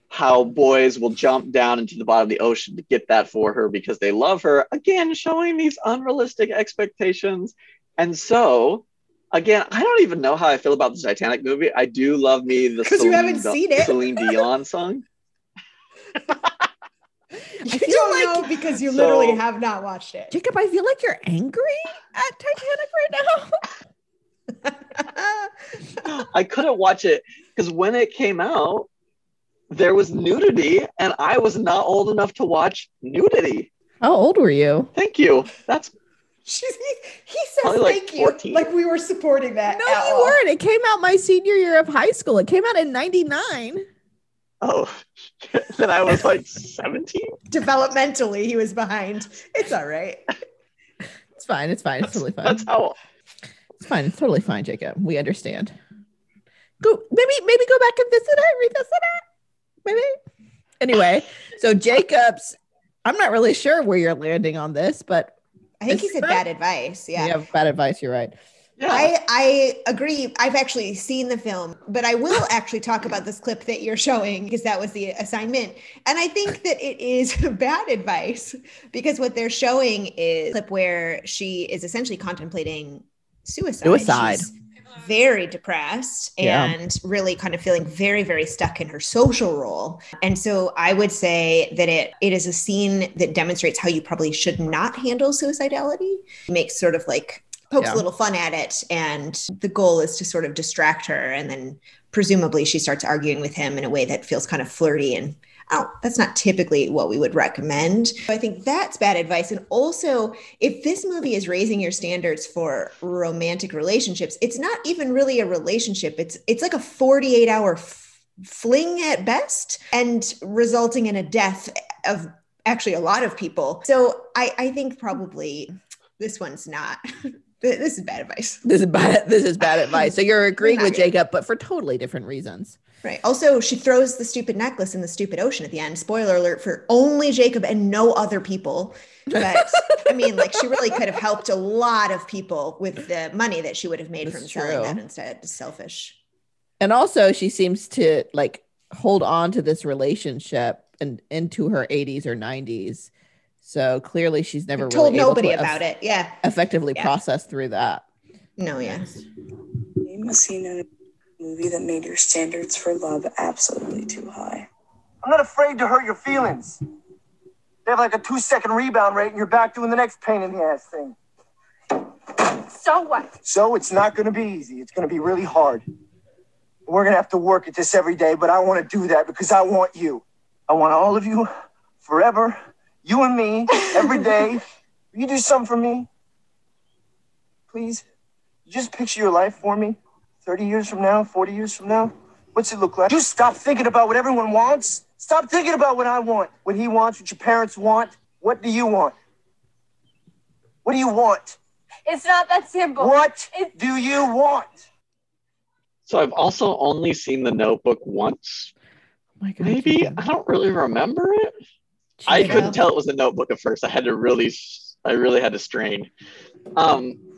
how boys will jump down into the bottom of the ocean to get that for her because they love her. Again, showing these unrealistic expectations. And so, again, I don't even know how I feel about the Titanic movie. I do love me the the 'Cause you haven't Di- seen it. Celine Dion song. You feel don't like- know because you So- literally have not watched it. Jacob, I feel like you're angry at Titanic right now. I couldn't watch it because when it came out, there was nudity, and I was not old enough to watch nudity. How old were you? Thank you. That's She's, he, he says Probably like thank you 14. like we were supporting that. No, you all. weren't. It came out my senior year of high school. It came out in 99. oh, then I was like 17. Developmentally, he was behind. It's all right. It's fine. It's fine. It's totally fine. That's how It's fine. It's totally fine, Jacob. We understand. Go maybe maybe go back and visit it, revisit it. Maybe. Anyway, so Jacob's I'm not really sure where you're landing on this, but I think he said not- bad advice. Yeah. you have bad advice. You're right. Yeah. I, I agree. I've actually seen the film, but I will actually talk about this clip that you're showing because that was the assignment. And I think that it is bad advice because what they're showing is a clip where she is essentially contemplating suicide. Suicide. She's very depressed Yeah. and really kind of feeling very, very stuck in her social role. And so I would say that it it is a scene that demonstrates how you probably should not handle suicidality. It makes sort of like pokes Yeah. a little fun at it and the goal is to sort of distract her and then presumably she starts arguing with him in a way that feels kind of flirty and oh that's not typically what we would recommend i think that's bad advice and also if this movie is raising your standards for romantic relationships it's not even really a relationship it's it's like a 48 hour f- fling at best and resulting in a death of actually a lot of people so i i think probably this one's not This is bad advice. This is bad. This is bad advice. So you're agreeing with. Jacob, but for totally different reasons. Right. Also, she throws the stupid necklace in the stupid ocean at the end. Spoiler alert for only Jacob and no other people. But I mean, like she really could have helped a lot of people with the money that she would have made That's from selling true. that instead. It's selfish. And also, she seems to like hold on to this relationship and into her 80s or 90s. So clearly, she's never Told really able nobody to about eff- it. Yeah. effectively Yeah. process through that. No, yes. yeah. Name a scene in a movie that made your standards for love absolutely too high. I'm not afraid to hurt your feelings. They have like a two second rebound rate and you're back doing the next pain in the ass thing. So what? So it's not going to be easy. It's going to be really hard. We're going to have to work at this every day, but I want to do that because I want you. I want all of you forever. You and me every day. Will you do something for me? Please? Just picture your life for me 30 years from now, 40 years from now. What's it look like? You stop thinking about what everyone wants. Stop thinking about what I want, what he wants, what your parents want. What do you want? What do you want? It's not that simple. What do you want? So I've also only seen the Notebook once. my God, Maybe I don't really remember it. I couldn't tell it was a Notebook at first. I had to really, I really had to strain. Um, They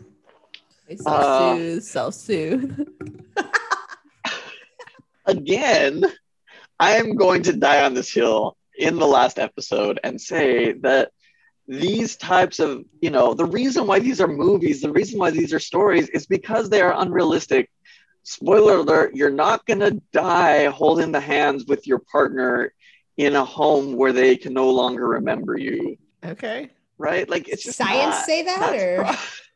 self-soothe, self-soothe. Uh, again, I am going to die on this hill in the last episode and say that these types of, you know, the reason why these are movies, the reason why these are stories is because they are unrealistic. Spoiler alert, you're not going to die holding the hands with your partner in a home where they can no longer remember you, Okay. right? Like it's just Science not- say that or pro-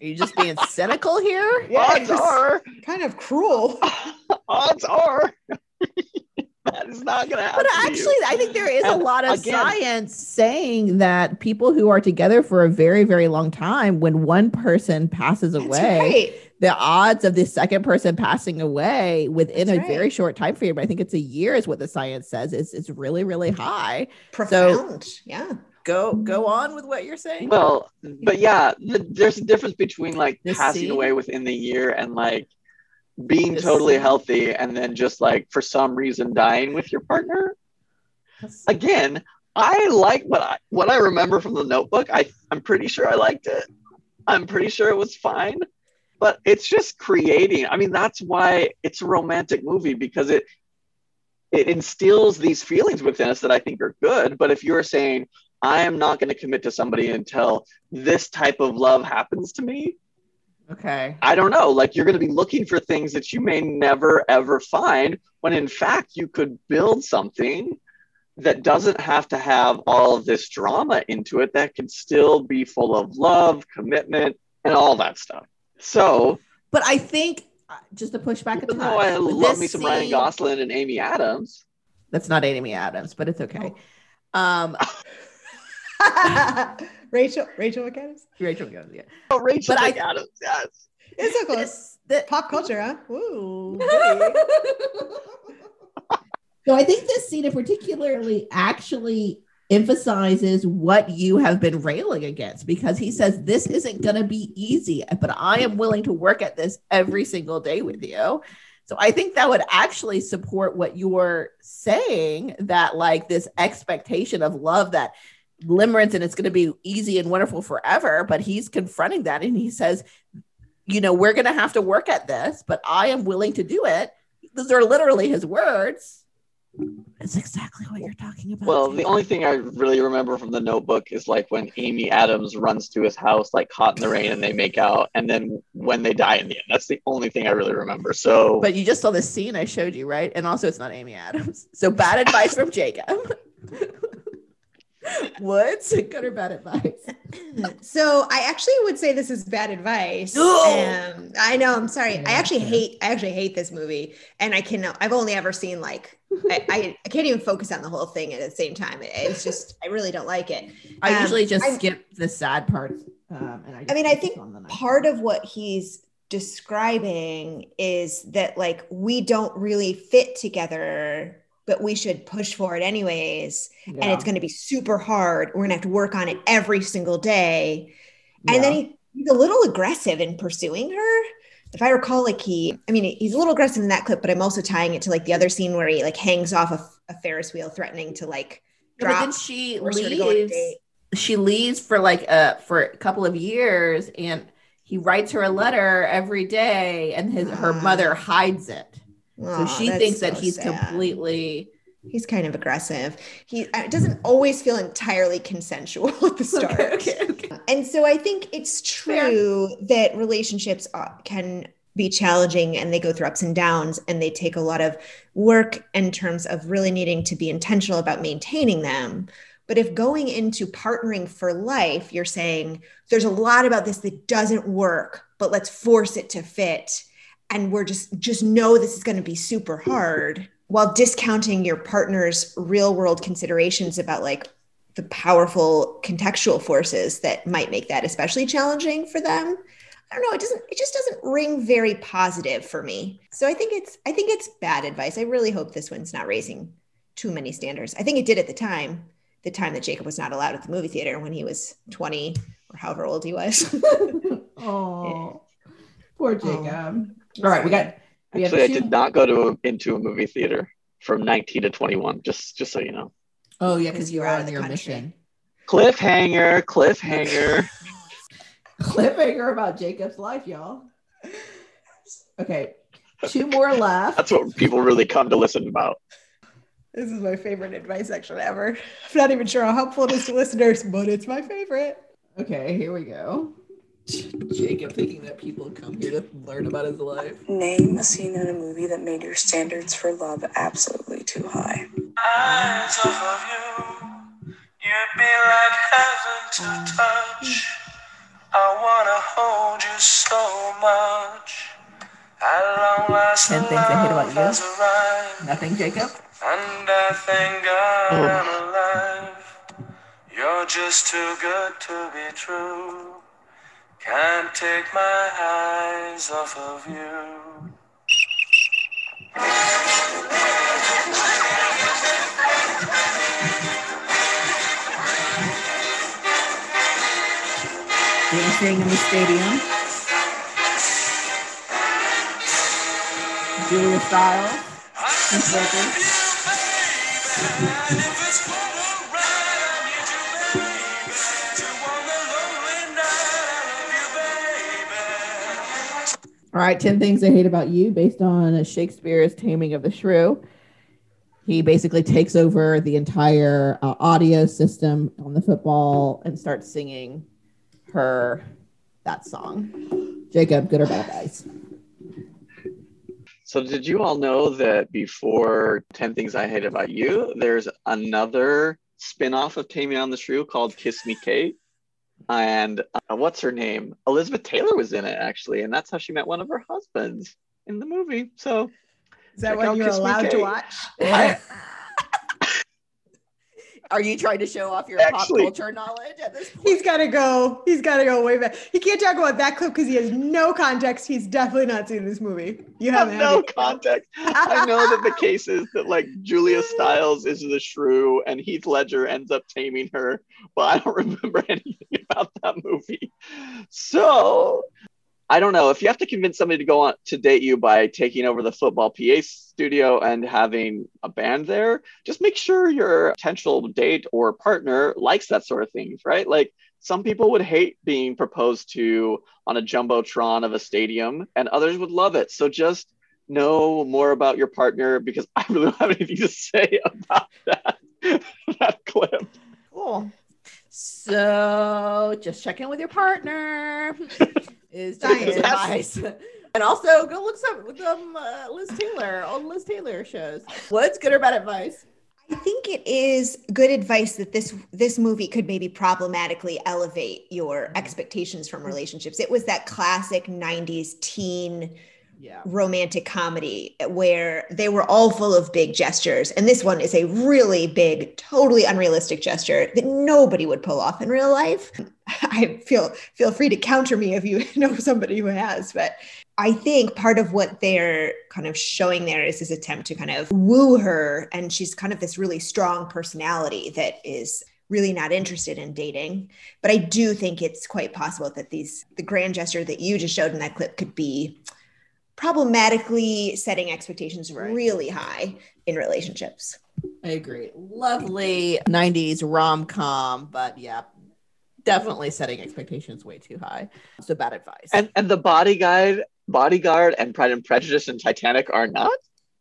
Are you just being cynical here? odds are, kind of cruel. odds are that is not going to happen. But to you. actually, I think there is a lot of again- science saying that people who are together for a very, very long time, when one person passes away, right. the odds of the second person passing away within That's a very short time frame, I think it's a year, is what the science says, is is really, really high. Profound. yeah. Go go on with what you're saying. Well, mm-hmm. but yeah, th- there's a difference between like This passing scene? away within the year and like being This totally scene? healthy and then just like for some reason dying with your partner. Again, I like what I what I remember from the notebook. I I'm pretty sure I liked it. I'm pretty sure it was fine. But it's just creating. I mean, that's why it's a romantic movie because it it instills these feelings within us that I think are good. But if you're saying, I am not going to commit to somebody until this type of love happens to me, Okay. I don't know. Like you're going to be looking for things that you may never ever find when in fact you could build something that doesn't have to have all of this drama into it that can still be full of love, commitment, and all that stuff. So, But I think uh, just to push back a touch, I love me some Ryan Gosling and Amy Adams, That's not Amy Adams, but it's okay. Um, Rachel Rachel McAdams. Rachel goes, yeah. oh, Rachel But I- McAdams, yes. It's so close. This, the, Pop culture, huh? Ooh. so I think this scene in particularly actually emphasizes what you have been railing against because he says this isn't going to be easy, but I am willing to work at this every single day with you. So I think that would actually support what you're saying that like this expectation of love that limerence and it's going to be easy and wonderful forever, but he's confronting that and he says, you know, we're going to have to work at this, but I am willing to do it. Those are literally his words. It's exactly what you're talking about. Well, the only thing I really remember from the notebook is like when Amy Adams runs to his house, like caught in the rain, and they make out, and then when they die in the end. That's the only thing I really remember. So, But you just saw the scene I showed you, right? And also, it's not Amy Adams. So bad advice from Jacob. What's good or bad advice? So I actually would say this is bad advice. Um, I know. I'm sorry. Yeah, I actually yeah. hate. I actually hate this movie, and I can. I've only ever seen like. I, I, I can't even focus on the whole thing at the same time. It- it's just I really don't like it. I Um, usually just I'm- skip the sad parts. Um, and I, just I mean, I think on the nice part of what he's describing is that like we don't really fit together, but we should push for it anyways. And it's going to be super hard. We're going to have to work on it every single day. And then he he's a little aggressive in pursuing her. If I recall, like he, I mean, he's a little aggressive in that clip, but I'm also tying it to like the other scene where he like hangs off a, a Ferris wheel, threatening to like But then she force her to go on a leaves. She leaves for like a for a couple of years, and he writes her a letter every day, and his her mother hides it. So she thinks that he's sad. completely He's kind of aggressive. He uh, doesn't always feel entirely consensual at the start. okay, okay, okay. And so I think it's true that relationships can be challenging and they go through ups and downs and they take a lot of work in terms of really needing to be intentional about maintaining them. But if going into partnering for life, you're saying there's a lot about this that doesn't work, but let's force it to fit. And we're just just know this is going to be super hard while discounting your partner's real world considerations about like the powerful contextual forces that might make that especially challenging for them. I don't know, it doesn't it just doesn't ring very positive for me. So I think it's I think it's bad advice. I really hope this one's not raising too many standards. I think it did at the time, the time that Jacob was not allowed at the movie theater when he was 20 or however old he was. Oh, poor Jacob. All right, we got. We have Actually, I did not go to a, into a movie theater from 19 to 21. Just just so you know. Oh yeah, because you were out on of your country. mission. Cliffhanger, cliffhanger. Cliffhanger about Jacob's life, y'all. Okay, two more left. That's what people really come to listen about. This is my favorite advice section ever. I'm not even sure how helpful it is to listeners, but it's my favorite. Okay, here we go. Jacob thinking that people come here to learn about his life. Name a scene in a movie that made your standards for love absolutely too high. eyes off of you. You'd be like heaven to touch. I wanna hold you so much. At long last, Ten things I hate about you. Nothing, Jacob. and I thank God I'm oh. alive. You're just too good to be true. Can't take my eyes off of you. Dancing in the stadium. Julia Stiles. Prince Records. All right, 10 things I hate about you based on Shakespeare's Taming of the Shrew. He basically takes over the entire uh, audio system on the football and starts singing her that song. Jacob, good or bad guys? So did you all know that before 10 Things I Hate About You, there's another spin-off of Taming on the Shrew called Kiss Me Kate? And uh, what's her name? Elizabeth Taylor was in it actually, and that's how she met one of her husbands in the movie. So Is that what you're Kiss allowed to watch? I- Are you trying to show off your Actually- pop culture knowledge at this point? He's got to go. He's got to go way back. He can't talk about that clip because he has no context. He's definitely not seen this movie. You have no have you? context. I know that the case is that like Julia Stiles is the shrew and Heath Ledger ends up taming her, but I don't remember anything about that movie. So I don't know if you have to convince somebody to go on to date you by taking over the football PA studio and having a band there, just make sure your potential date or partner likes that sort of things, right? Like some people would hate being proposed to on a jumbotron of a stadium and others would love it. So just know more about your partner because I really don't have anything to say about that that clip. Cool. So just check in with your partner. Is Science. Jacob's advice. And also go look some with um, uh, Liz Taylor, old Liz Taylor shows. What's good or bad advice? I think it is good advice that this this movie could maybe problematically elevate your expectations from relationships. It was that classic 90s teen Yeah. romantic comedy where they were all full of big gestures and this one is a really big totally unrealistic gesture that nobody would pull off in real life i feel feel free to counter me if you know somebody who has but i think part of what they're kind of showing there is this attempt to kind of woo her and she's kind of this really strong personality that is really not interested in dating. But I do think it's quite possible that these the grand gesture that you just showed in that clip could be problematically setting expectations Right. really high in relationships. I agree. Lovely 90s rom com, but yeah, definitely setting expectations way too high. So bad advice. And and the bodyguard, bodyguard, and Pride and Prejudice and Titanic are not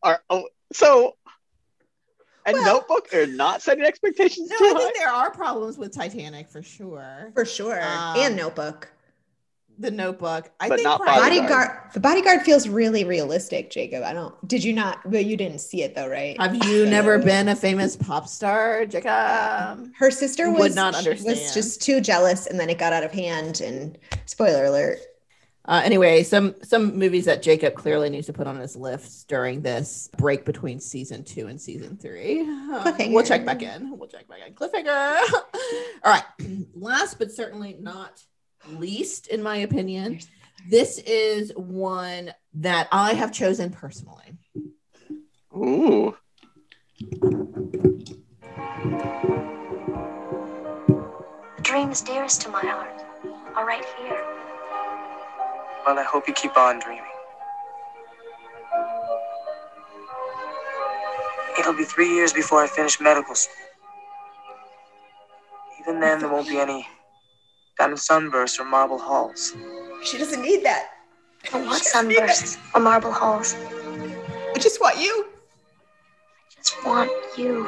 are oh so. And Well- Notebook are not setting expectations no, too I high. think there are problems with Titanic for sure. For sure. Um, and notebook. The Notebook, I But think not Pride- Bodyguard. Bodyguard the bodyguard feels really realistic, Jacob. I don't did you not but you didn't see it though, right? Have you never been a famous pop star, Jacob? her sister was would not understand. was understand. just too jealous and then it got out of hand and spoiler alert. Uh, anyway, some some movies that Jacob clearly needs to put on his list during this break between season two and season three. Uh, we'll check back in. We'll check back in. Cliffhanger. All right. Last but certainly not least, in my opinion, this is one that I have chosen personally. Ooh, The dreams dearest to my heart are right here. Well, I hope you keep on dreaming. It'll be three years before I finish medical school. Even then, there won't be any diamond sunbursts or marble halls. She doesn't need that. I want sunbursts or marble halls. I just want you. I just want you.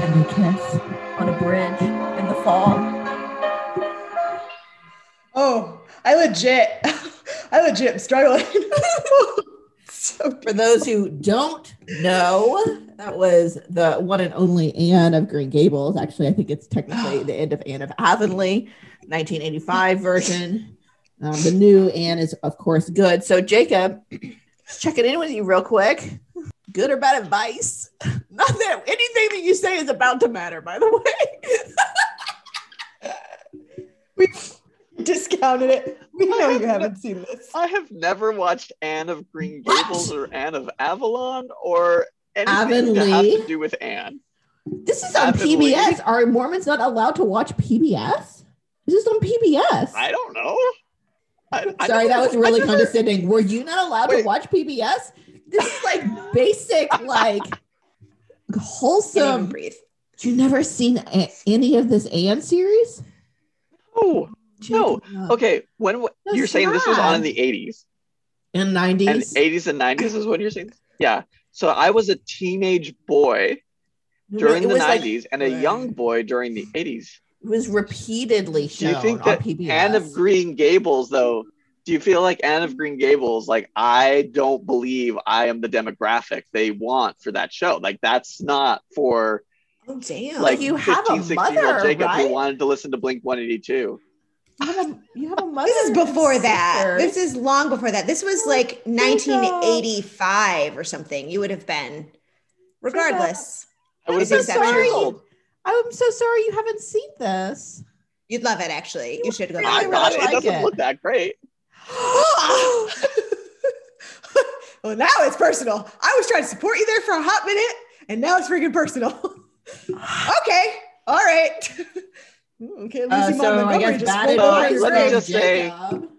And we kiss on a bridge in the fall. Oh, I legit I legit am struggling. so For those who don't know, that was the one and only Anne of Green Gables. Actually, I think it's technically the end of Anne of Avonlea, 1985 version. Um, the new Anne is, of course, good. So, Jacob, just checking in with you real quick. Good or bad advice? Not that anything that you say is about to matter, by the way. we discounted it. We know you haven't seen this. I have never watched Anne of Green Gables or Anne of Avalon or anything to have Avonlea? to do with Anne. This is on Avonlea. PBS. Are Mormons not allowed to watch PBS? This is on PBS? I don't know. I, I Sorry, never- that was really never- condescending. Were you not allowed to watch PBS? This is like basic, like Can't even wholesome. breathe. You never seen a- any of this Anne series? Oh, No. Okay. When That's you're saying this was on in the 80s in and nineties. 80s and 90s is what you're saying? Yeah. So I was a teenage boy during the was like- 90s and a young boy during the 80s. It was repeatedly Do shown you think on that PBS. Anne of Green Gables, though, do you feel like Anne of Green Gables, like, I don't believe I am the demographic they want for that show? Like, that's not for Oh damn. like you have a 16 year old mother, Jacob right? who wanted to listen to Blink 182. You have a, you have a mother. this is before that. This is long before that. This was oh like 1985 or something. You would have been. Regardless, I would have I'm been so sorry. I'm so sorry you haven't seen this. you'd love it actually. You should go. really I back. thought really it doesn't it. look that great. well, now it's personal. I was trying to support you there for a hot minute, and now it's freaking personal. okay, all right. okay, Uh, so I guess just bad spoke advice. over let me Greg. just say- Jacob.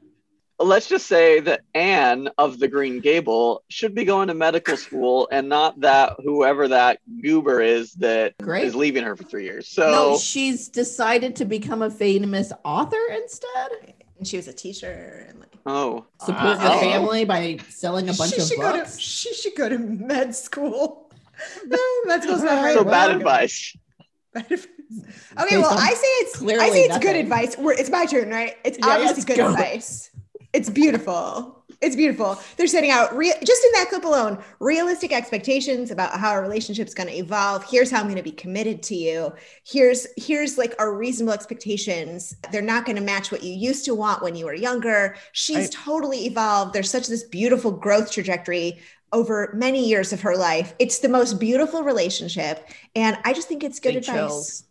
Let's just say that Anne of the Green Gable should be going to medical school and not that whoever that goober is that is Great. leaving her for three years. So No, she's decided to become a famous author instead. and she was a teacher and like oh Support uh, your family by selling a bunch she of should go to books. she should go to med school. No, med school's not right. So bad Well, advice. bad advice. Okay, well, I say it's clearly I say it's good advice. We're, it's my turn, right? It's Yeah, obviously good go. advice. It's beautiful. It's beautiful. They're setting out real just in that clip alone, realistic expectations about how a relationship's going to evolve. Here's how I'm going to be committed to you. Here's here's like our reasonable expectations. They're not going to match what you used to want when you were younger. She's Right. totally evolved. There's such this beautiful growth trajectory over many years of her life. It's the most beautiful relationship and I just think it's good advice. chills.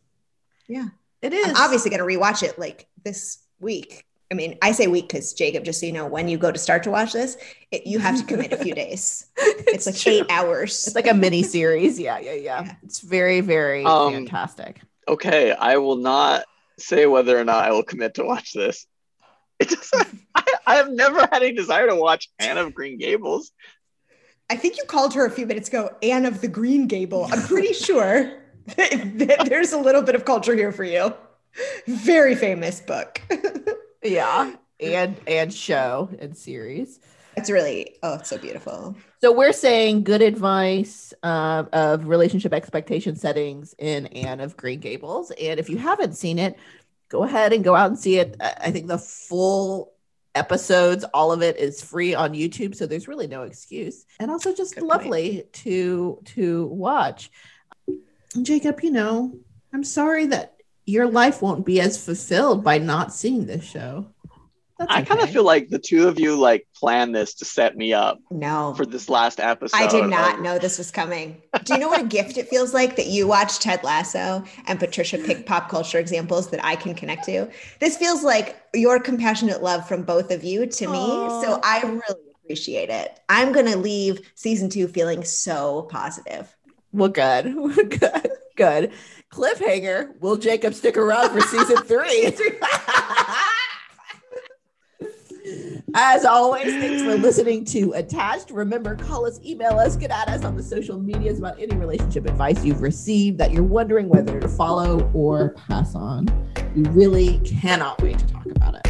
Yeah. It is I'm obviously going to rewatch it like this week. I mean, I say week because Jacob, just so you know, when you go to start to watch this, it, you have to commit a few days. It's, like true. eight hours. It's like a mini series. Yeah, yeah, yeah. Yeah. It's very, very Um, fantastic. Okay, I will not say whether or not I will commit to watch this. It just, I, I have never had any desire to watch Anne of Green Gables. I think you called her a few minutes ago Anne of the Green Gable. I'm pretty sure that there's a little bit of culture here for you. Very famous book. Yeah, and and show and series. It's really, oh, it's so beautiful. So we're saying good advice uh, of relationship expectation settings in Anne of Green Gables. And if you haven't seen it, go ahead and go out and see it. I think the full episodes, all of it is free on YouTube, so there's really no excuse. And also just Good point. lovely to to watch. Jacob, you know, I'm sorry that your life won't be as fulfilled by not seeing this show. That's I kind of feel like the two of you like planned this to set me up No, for this last episode. I did not of- know this was coming. Do you know what a gift it feels like that you watch Ted Lasso and Patricia pick pop culture examples that I can connect to? This feels like your compassionate love from both of you to me. So I really appreciate it. I'm going to leave season two feeling so positive. Well, good, good, good. Cliffhanger. Will Jacob stick around for season three? As always, thanks for listening to Attached. Remember, call us, email us, get at us on the social medias about any relationship advice you've received that you're wondering whether to follow or pass on. We really cannot wait to talk about it.